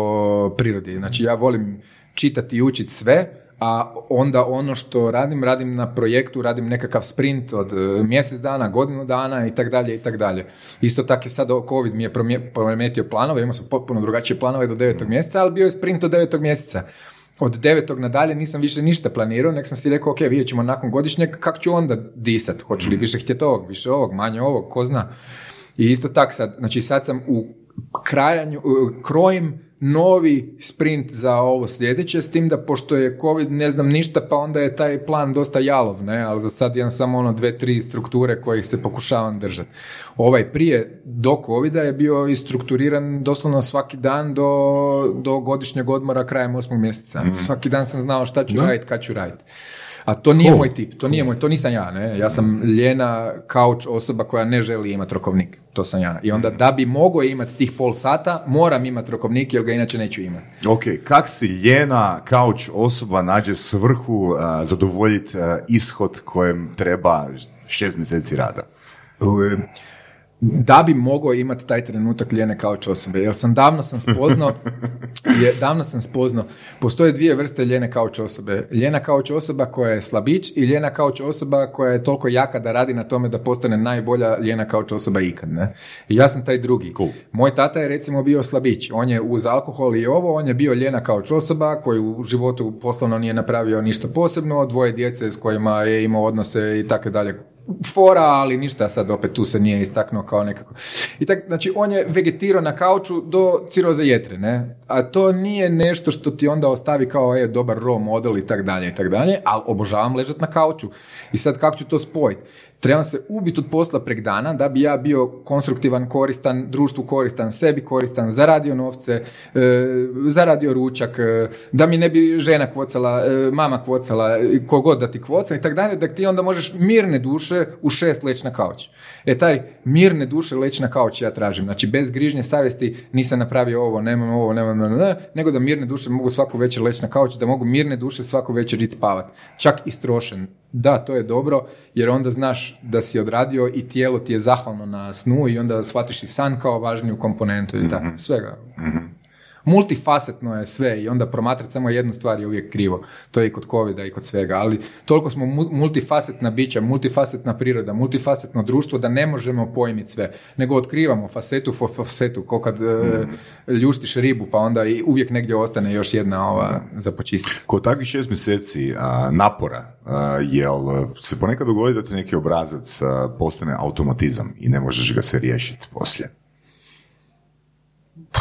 prirodi, znači ja volim čitati i učiti sve, a onda ono što radim, radim na projektu, radim nekakav sprint od e, mjesec dana, godinu dana i tak dalje i tak dalje. Isto tako je sad COVID mi je prometio planove, imao sam potpuno drugačije planove do devetog mjeseca, ali bio je sprint od devetog mjeseca. Od devetog nadalje nisam više ništa planirao, nek sam si rekao, ok, vidjet ćemo nakon godišnjeg, kako ću onda disat, hoću li više htjeti ovog, više ovog, manje ovog, ko zna. I isto tak sad, znači sad sam u krajanju, krojim novi sprint za ovo sljedeće, s tim da pošto je COVID ne znam ništa, pa onda je taj plan dosta jalov, ne, ali za sad imam samo ono dve, tri strukture kojih se pokušavam držati. Ovaj prije, do COVID-a je bio istrukturiran doslovno svaki dan do, do godišnjeg odmora krajem osmog mjeseca. Svaki dan sam znao šta ću raditi, kad ću raditi. A to nije moj tip, to nije moj, to nisam ja, ne. Ja sam ljena kauč osoba koja ne želi imati rokovnik. To sam ja. I onda da bi mogao imati tih pol sata, moram imati rokovnik jer ga inače neću imati. Ok, kak si ljena kauč osoba nađe svrhu uh, zadovoljiti uh, ishod kojem treba šest mjeseci rada? Da bi mogao imati taj trenutak ljene kauč osobe. Jer sam davno sam spoznao, *laughs* je, davno sam spoznao, postoje dvije vrste ljene kauč osobe. Ljena kauč osoba koja je slabić i ljena kauč osoba koja je toliko jaka da radi na tome da postane najbolja ljena kauč osoba ikad. Ne? I ja sam taj drugi. Cool. Moj tata je recimo bio slabić. On je uz alkohol i ovo, on je bio ljena kauč osoba koji u životu poslovno nije napravio ništa posebno, dvoje djece s kojima je imao odnose i tako dalje fora, ali ništa sad opet tu se nije istaknuo kao nekako. I tak, znači on je vegetirao na kauču do ciroze jetre, ne? A to nije nešto što ti onda ostavi kao je dobar role model i tak dalje i tak dalje, ali obožavam ležat na kauču. I sad kako ću to spojiti? Trebam se ubiti od posla prek dana da bi ja bio konstruktivan, koristan, društvu koristan, sebi koristan, zaradio novce, e, zaradio ručak, e, da mi ne bi žena kvocala, e, mama kvocala, kogod da ti kvoca i tak dalje, da ti onda možeš mirne duše u šest leći na kauč. E taj mirne duše leći na kauč ja tražim. Znači bez grižnje savjesti nisam napravio ovo, nemam ovo, nemam, nemam, nego da mirne duše mogu svaku večer leći na kauč, da mogu mirne duše svaku večer ići spavat. Čak istrošen. Da, to je dobro, jer onda znaš da si odradio i tijelo ti je zahvalno na snu i onda shvatiš i san kao važniju komponentu i tako, svega. Multifacetno je sve i onda promatrati samo jednu stvar je uvijek krivo. To je i kod covida i kod svega, ali toliko smo mu- multifacetna bića, multifacetna priroda, multifacetno društvo da ne možemo pojmiti sve, nego otkrivamo facetu po facetu, ko kad e, ljuštiš ribu pa onda i uvijek negdje ostane još jedna ova za počistiti. Kod takvih šest mjeseci a, napora, a, jel se ponekad dogodi da ti neki obrazac a, postane automatizam i ne možeš ga se riješiti poslije?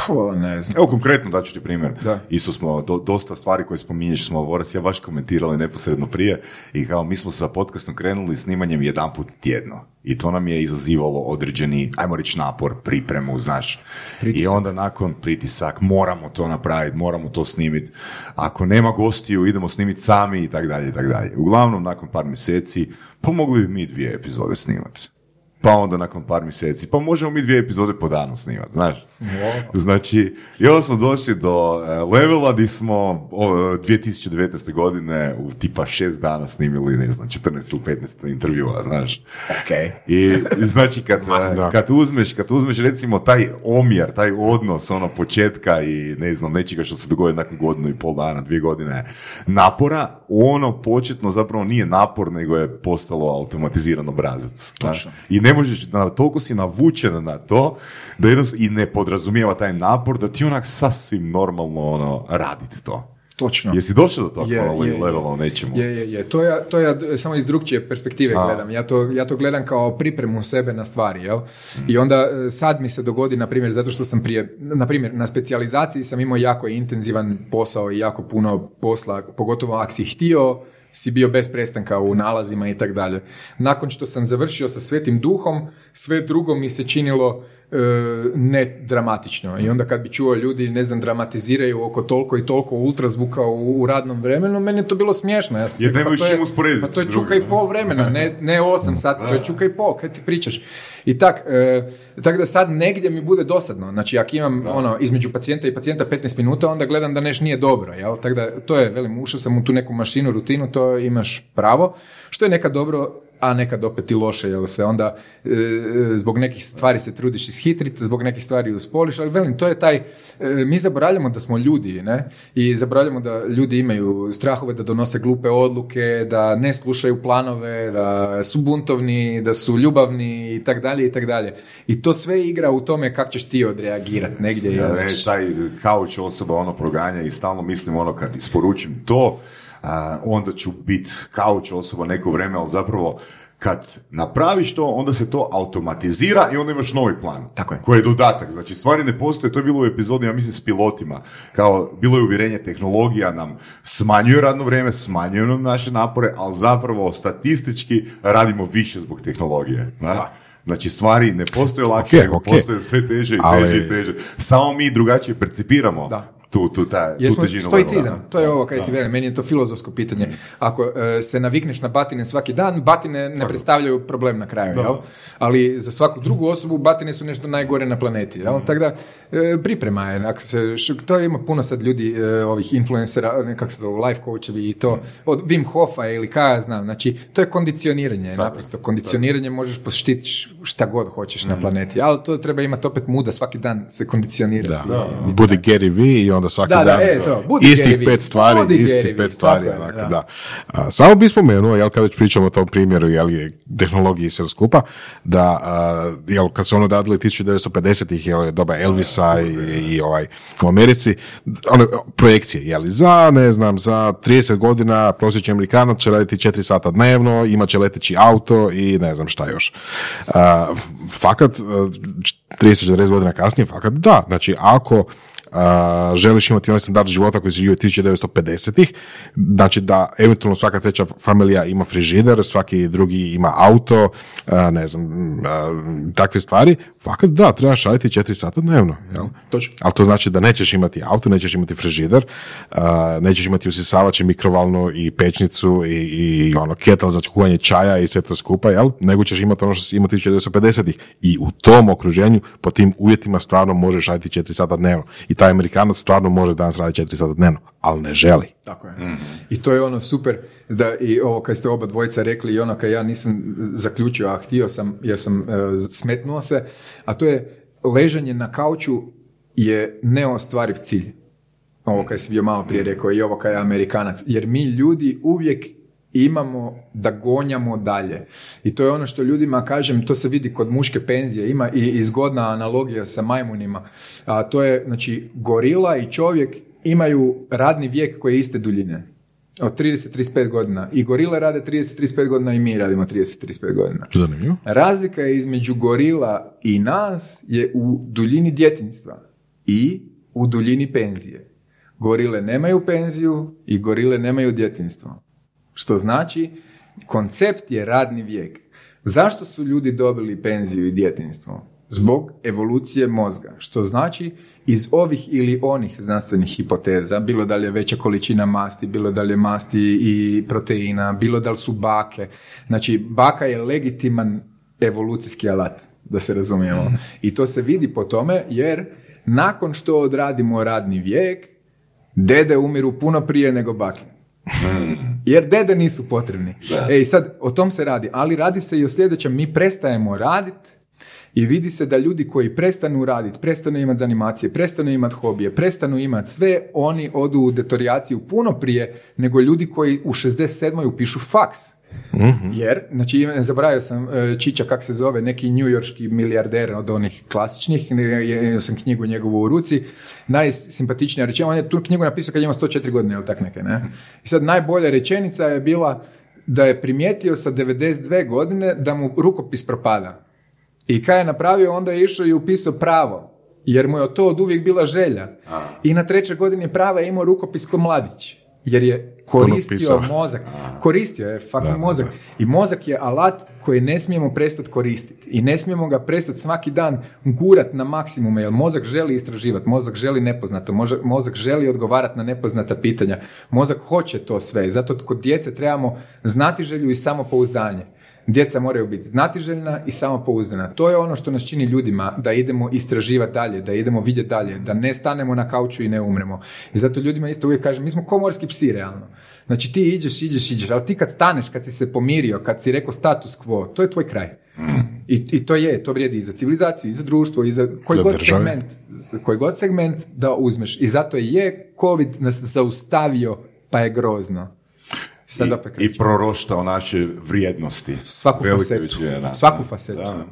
Puh, ne znam. Evo konkretno daću ti primjer. Da. Isto smo, do- dosta stvari koje spominješ smo Voras ja baš komentirali neposredno prije i kao mi smo sa podcastom krenuli snimanjem jedanput tjedno i to nam je izazivalo određeni, ajmo reći napor, pripremu, znaš. I onda nakon pritisak, moramo to napraviti, moramo to snimiti. Ako nema gostiju, idemo snimiti sami i tako dalje i tako dalje. Uglavnom, nakon par mjeseci, pa mogli bi mi dvije epizode snimati. Pa onda nakon par mjeseci, pa možemo mi dvije epizode po danu snimati, znaš. Znači, i onda smo došli do e, levela di smo o, 2019. godine u tipa šest dana snimili, ne znam, 14 ili 15 intervjua, znaš. Okay. I znači kad, *laughs* Da. kad uzmeš, kad uzmeš recimo taj omjer, taj odnos ono početka i ne znam nečega što se dogodi nakon godinu i pol dana, dvije godine napora, ono početno zapravo nije napor nego je postalo automatizirano obrazac. znaš. I ne možeš, na, toliko si navučen na to da jednostavno i ne podrazumijeva taj napor da ti onak sasvim normalno ono raditi to. Točno. Jesi došao do tog Je, ono, je, levela u nečemu? Je, je, je. To ja, to ja samo iz drugčije perspektive A. gledam. Ja to, ja to gledam kao pripremu sebe na stvari, jel? I onda e, sad mi se dogodi, na primjer, zato što sam prije, na primjer, na specijalizaciji sam imao jako intenzivan posao i jako puno posla, pogotovo ako si htio, si bio bez prestanka u nalazima i tak dalje. Nakon što sam završio sa svetim duhom, sve drugo mi se činilo ne dramatično. I onda kad bi čuo ljudi, ne znam, dramatiziraju oko toliko i toliko ultrazvuka u, u radnom vremenu, meni je to bilo smiješno. Ja sam Jer rekao, nemaju pa to je- usporediti Pa to je čuka i pol vremena, ne, ne osam sati, to je čuka i pol, kaj ti pričaš? I tak, e, tak da sad negdje mi bude dosadno. Znači, ako imam ono, između pacijenta i pacijenta 15 minuta, onda gledam da nešto nije dobro, jel? Tako da, to je, velim, ušao sam u tu neku mašinu, rutinu, to imaš pravo, što je nekad dobro, a nekad opet i loše, jer se onda e, zbog nekih stvari se trudiš ishitriti, zbog nekih stvari uspoliš, ali velim, to je taj, e, mi zaboravljamo da smo ljudi, ne? I zaboravljamo da ljudi imaju strahove da donose glupe odluke, da ne slušaju planove, da su buntovni, da su ljubavni i tak dalje i tak dalje. I to sve igra u tome kako ćeš ti odreagirati negdje. Ja, taj kauč osoba ono proganja i stalno mislim ono kad isporučim to, onda ću biti kauč osoba neko vrijeme, ali zapravo kad napraviš to, onda se to automatizira i onda imaš novi plan. Tako je. Koji je dodatak. Znači, stvari ne postoje, to je bilo u epizodi, ja mislim, s pilotima. Kao, bilo je uvjerenje, tehnologija nam smanjuje radno vrijeme, smanjuje nam naše napore, ali zapravo statistički radimo više zbog tehnologije. Da? Da. Znači, stvari ne postoje lakše, Ok, nego ok. postoje sve teže i Ali- teže i teže. Samo mi drugačije percipiramo Da. Tu, tu, ta, tu Jesmo težinu stoicizam, to je ovo kaj ti velim, meni je to filozofsko pitanje. Ako e, se navikneš na batine svaki dan, batine ne predstavljaju problem na kraju, jel? Ali za svaku drugu osobu batine su nešto najgore na planeti, jel? Tako da e, priprema je, ako se, to ima puno sad ljudi, e, ovih influencera, kako se zove, life coachevi i to, od Wim Hofa ili kaj ja znam, znači to je kondicioniranje, naprosto kondicioniranje možeš poštiti šta god hoćeš na planeti, ali to treba imati opet muda svaki dan se kondicionirati. Da. Budi Gary V i onda onda svaki Da, da, dan e, to, budi istih Gary pet stvari, Budi istih Gary pet stvari. je, dakle, da. da. A, samo bi spomenuo, jel, kad već pričamo o tom primjeru, jel, je tehnologiji sve skupa, da, a, jel, kad su ono dadili 1950-ih, jel, doba Elvisa i, i ovaj, u Americi, one projekcije, jel, za, ne znam, za 30 godina prosječni Amerikanac će raditi 4 sata dnevno, imat će leteći auto i ne znam šta još. A, fakat, a, 30-40 godina kasnije, fakat da, znači ako a, želiš imati onaj standard života koji se živio 1950-ih, znači da eventualno svaka treća familija ima frižider, svaki drugi ima auto, a, ne znam, a, takve stvari, fakat da, trebaš raditi 4 sata dnevno, jel? Točno. Ali to znači da nećeš imati auto, nećeš imati frižider, a, nećeš imati usisavač i mikrovalnu i pečnicu i, i ono ketel za kuhanje čaja i sve to skupa, jel? Nego ćeš imati ono što si imao 1950-ih. I u tom okruženju, po tim uvjetima stvarno možeš raditi 4 sata dnevno. I taj Amerikanac stvarno može danas raditi 4 sata dnevno, ali ne želi. Tako je. I to je ono super da i ovo kad ste oba dvojica rekli i ono kad ja nisam zaključio, a htio sam jer sam e, smetnuo se, a to je ležanje na kauču je neostvariv cilj. Ovo kad si bio malo prije rekao i ovo kad je Amerikanac. Jer mi ljudi uvijek imamo da gonjamo dalje. I to je ono što ljudima kažem, to se vidi kod muške penzije, ima i, i zgodna analogija sa majmunima. A to je, znači, gorila i čovjek imaju radni vijek koji je iste duljine. Od 30-35 godina. I gorile rade 30-35 godina i mi radimo 30-35 godina. Zanimljivo. Razlika je između gorila i nas je u duljini djetinjstva i u duljini penzije. Gorile nemaju penziju i gorile nemaju djetinjstvo. Što znači, koncept je radni vijek. Zašto su ljudi dobili penziju i djetinjstvo? Zbog evolucije mozga. Što znači, iz ovih ili onih znanstvenih hipoteza, bilo da li je veća količina masti, bilo da li je masti i proteina, bilo da li su bake. Znači, baka je legitiman evolucijski alat, da se razumijemo. I to se vidi po tome, jer nakon što odradimo radni vijek, dede umiru puno prije nego bake. Jer dede nisu potrebni. E i sad, o tom se radi. Ali radi se i o sljedećem. Mi prestajemo raditi i vidi se da ljudi koji prestanu raditi, prestanu imati zanimacije, prestanu imati hobije, prestanu imati sve, oni odu u detorijaciju puno prije nego ljudi koji u 67. upišu faks. Jer, znači, zaboravio sam e, Čića, kak se zove, neki njujorški milijarder od onih klasičnih, imao sam knjigu njegovu u ruci, najsimpatičnija rečenica, on je tu knjigu napisao kad ima 104 godine, ili tak neke, ne? I sad najbolja rečenica je bila da je primijetio sa 92 godine da mu rukopis propada. I kaj je napravio, onda je išao i upisao pravo, jer mu je to od uvijek bila želja. I na trećoj godini prava je imao rukopis ko mladić, jer je koristio mozak. Koristio je fucking Da, da, mozak. da. I mozak je alat koji ne smijemo prestati koristiti. I ne smijemo ga prestati svaki dan gurat na maksimume, jer mozak želi istraživati, mozak želi nepoznato, mozak želi odgovarati na nepoznata pitanja. Mozak hoće to sve. I zato kod djece trebamo znati želju i samopouzdanje. Djeca moraju biti znatiželjna i samopouzdana. To je ono što nas čini ljudima, da idemo istraživati dalje, da idemo vidjeti dalje, da ne stanemo na kauču i ne umremo. I zato ljudima isto uvijek kažem, mi smo ko morski psi realno. Znači ti iđeš, iđeš, iđeš, ali ti kad staneš, kad si se pomirio, kad si rekao status quo, to je tvoj kraj. I, I to je, to vrijedi i za civilizaciju, i za društvo, i za koji Za god segment, koji god segment da uzmeš. I zato je COVID nas zaustavio, pa je grozno. I, i proroštao naše vrijednosti. Svaku Velike facetu. većine nas. Svaku facetu. Da.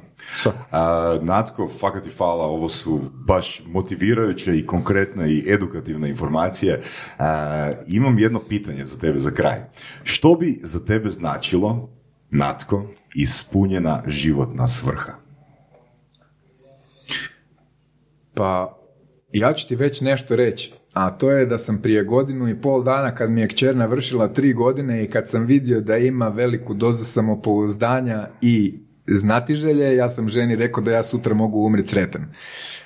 A, Natko, fakat ti hvala, ovo su baš motivirajuće i konkretne i edukativne informacije. A, imam jedno pitanje za tebe za kraj. Što bi za tebe značilo, Natko, ispunjena životna svrha? Pa, ja ću ti već nešto reći, a to je da sam prije godinu i pol dana kad mi je kćer navršila tri godine i kad sam vidio da ima veliku dozu samopouzdanja i znatiželje, ja sam ženi rekao da ja sutra mogu umreti sretan.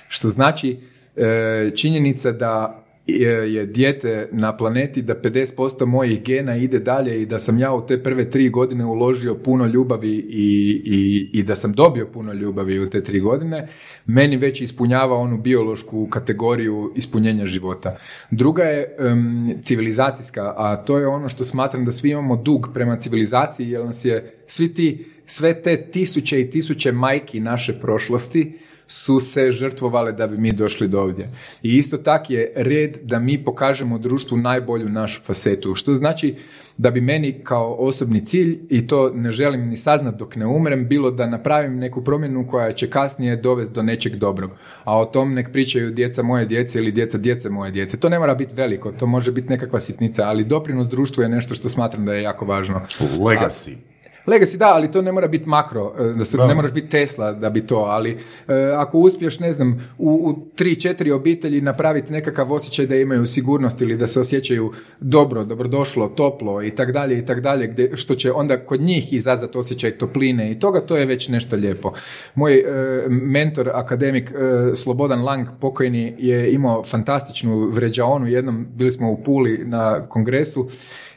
Što znači e, činjenica da je, je dijete na planeti da 50% mojih gena ide dalje i da sam ja u te prve tri godine uložio puno ljubavi i, i, i da sam dobio puno ljubavi u te tri godine, meni već ispunjava onu biološku kategoriju ispunjenja života. Druga je em, civilizacijska, a to je ono što smatram da svi imamo dug prema civilizaciji, jer nas je svi ti, sve te tisuće i tisuće majki naše prošlosti su se žrtvovale da bi mi došli do ovdje. I isto tak je red da mi pokažemo društvu najbolju našu fasetu, što znači da bi meni kao osobni cilj, i to ne želim ni saznat dok ne umrem, bilo da napravim neku promjenu koja će kasnije dovesti do nečeg dobrog. A o tom nek pričaju djeca moje djece ili djeca djece moje djece. To ne mora biti veliko, to može biti nekakva sitnica, ali doprinos društvu je nešto što smatram da je jako važno. Legacy. Legacy da, ali to ne mora biti makro, e, da se, ne moraš biti Tesla da bi to, ali e, ako uspiješ, ne znam, u, u tri, četiri obitelji napraviti nekakav osjećaj da imaju sigurnost ili da se osjećaju dobro, dobrodošlo, toplo i tak dalje i tak dalje, gdje, što će onda kod njih izazvati osjećaj topline i toga, to je već nešto lijepo. Moj e, mentor, akademik Slobodan Lang, pokojni, je imao fantastičnu vređaonu, jednom bili smo u Puli na kongresu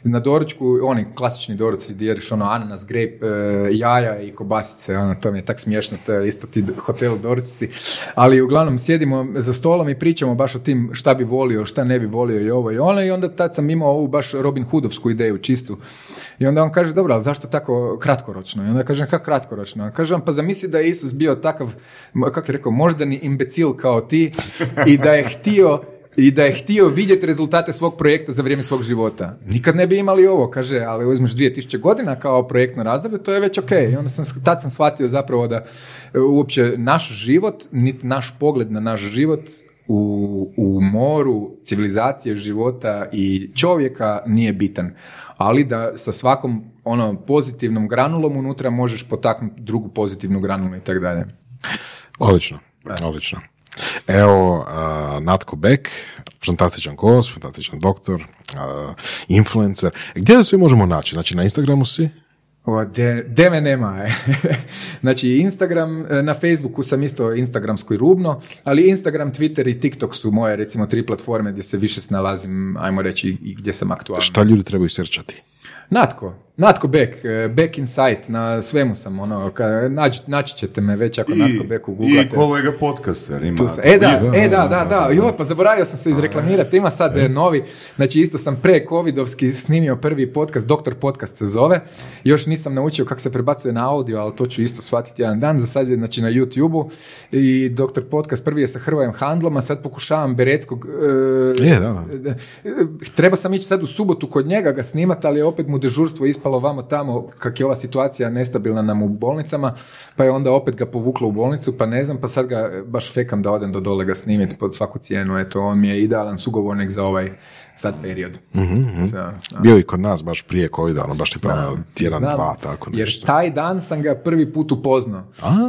na doručku, oni klasični doručci gdje ješ ono ananas, grape, e, jaja i kobasice, ono, to mi je tak smiješno, to je isto ti hotel doručci, ali uglavnom sjedimo za stolom i pričamo baš o tim šta bi volio, šta ne bi volio i ovo i ono i onda tad sam imao ovu baš Robin Hoodovsku ideju čistu i onda on kaže, dobro, ali zašto tako kratkoročno? I onda kažem, kako kratkoročno? Kažem, pa zamisli da je Isus bio takav, kako je rekao, moždani imbecil kao ti i da je htio i da je htio vidjeti rezultate svog projekta za vrijeme svog života. Nikad ne bi imali ovo, kaže, ali uzmeš 2000 godina kao projektno razdoblje, to je već ok. I onda sam, tad sam shvatio zapravo da e, uopće naš život, niti naš pogled na naš život u, u moru civilizacije života i čovjeka nije bitan. Ali da sa svakom ono pozitivnom granulom unutra možeš potaknuti drugu pozitivnu granulu i tako dalje. Odlično, odlično. Evo, uh, Natko Beck, fantastičan gost, fantastičan doktor, uh, influencer. Gdje da svi možemo naći? Znači, na Instagramu si? O, de, de me nema. *laughs* znači, Instagram, e, na Facebooku sam isto Instagramsko i rubno, ali Instagram, Twitter i TikTok su moje, recimo, tri platforme gdje se više snalazim, ajmo reći, i gdje sam aktualan. Šta ljudi trebaju srčati? Natko, Natko Beck, e, Back Insight, na svemu sam, ono, ka, naći, naći ćete me već ako I, Natko Beck ugooglate. I kolega podcaster ima. E da, e da, da, da, joj, pa zaboravio sam se izreklamirati, ima sad e. novi, znači isto sam pre covidovski snimio prvi podcast, Doktor Podcast se zove, još nisam naučio kako se prebacuje na audio, ali to ću isto shvatiti jedan dan, za sad je znači na YouTube-u i Doktor Podcast prvi je sa Hrvojem Handlom, a sad pokušavam Bereckog, e, je, da, da. treba sam ići sad u subotu kod njega ga snimati, ali opet mu dežurstvo ispalo vamo tamo, kak je ova situacija nestabilna nam u bolnicama, pa je onda opet ga povuklo u bolnicu, pa ne znam, pa sad ga baš fekam da odem do dole ga snimiti pod svaku cijenu, eto, on mi je idealan sugovornik za ovaj sad period. mm Bio i kod nas baš prije covid ono baš je tjedan, dva, tako nešto. Jer taj dan sam ga prvi put upoznao.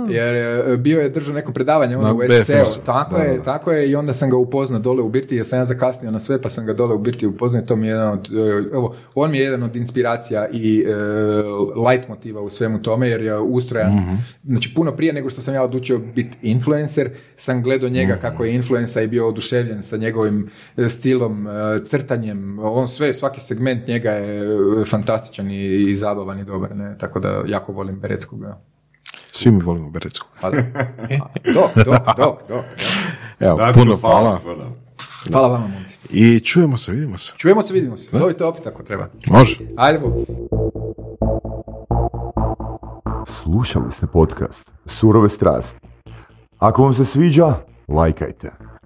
Jer e, bio je držao neko predavanje onda u SCO. Tako je, tako je i onda sam ga upoznao dole u Birti, jer sam ja zakasnio na sve, pa sam ga dole u Birti upoznao to mi je jedan od, e, evo, on mi je jedan od inspiracija i uh, light motiva u svemu tome, jer je ustrojan, mm znači puno prije nego što sam ja odlučio biti influencer, sam gledao njega mm kako je influencer i bio oduševljen sa njegovim stilom, crtanjem, on sve, svaki segment njega je e, fantastičan i, i zabavan i dobar, ne? tako da jako volim Bereckog. Svi mi volimo Bereckog. Pa dok, dok, dok, dok. Evo, puno hvala. Hvala vama, momci. I čujemo se, vidimo se. Čujemo se, vidimo se. Zovite opet ako treba. Može. Ajde, Slušali ste podcast Surove strasti. Ako vam se sviđa, lajkajte.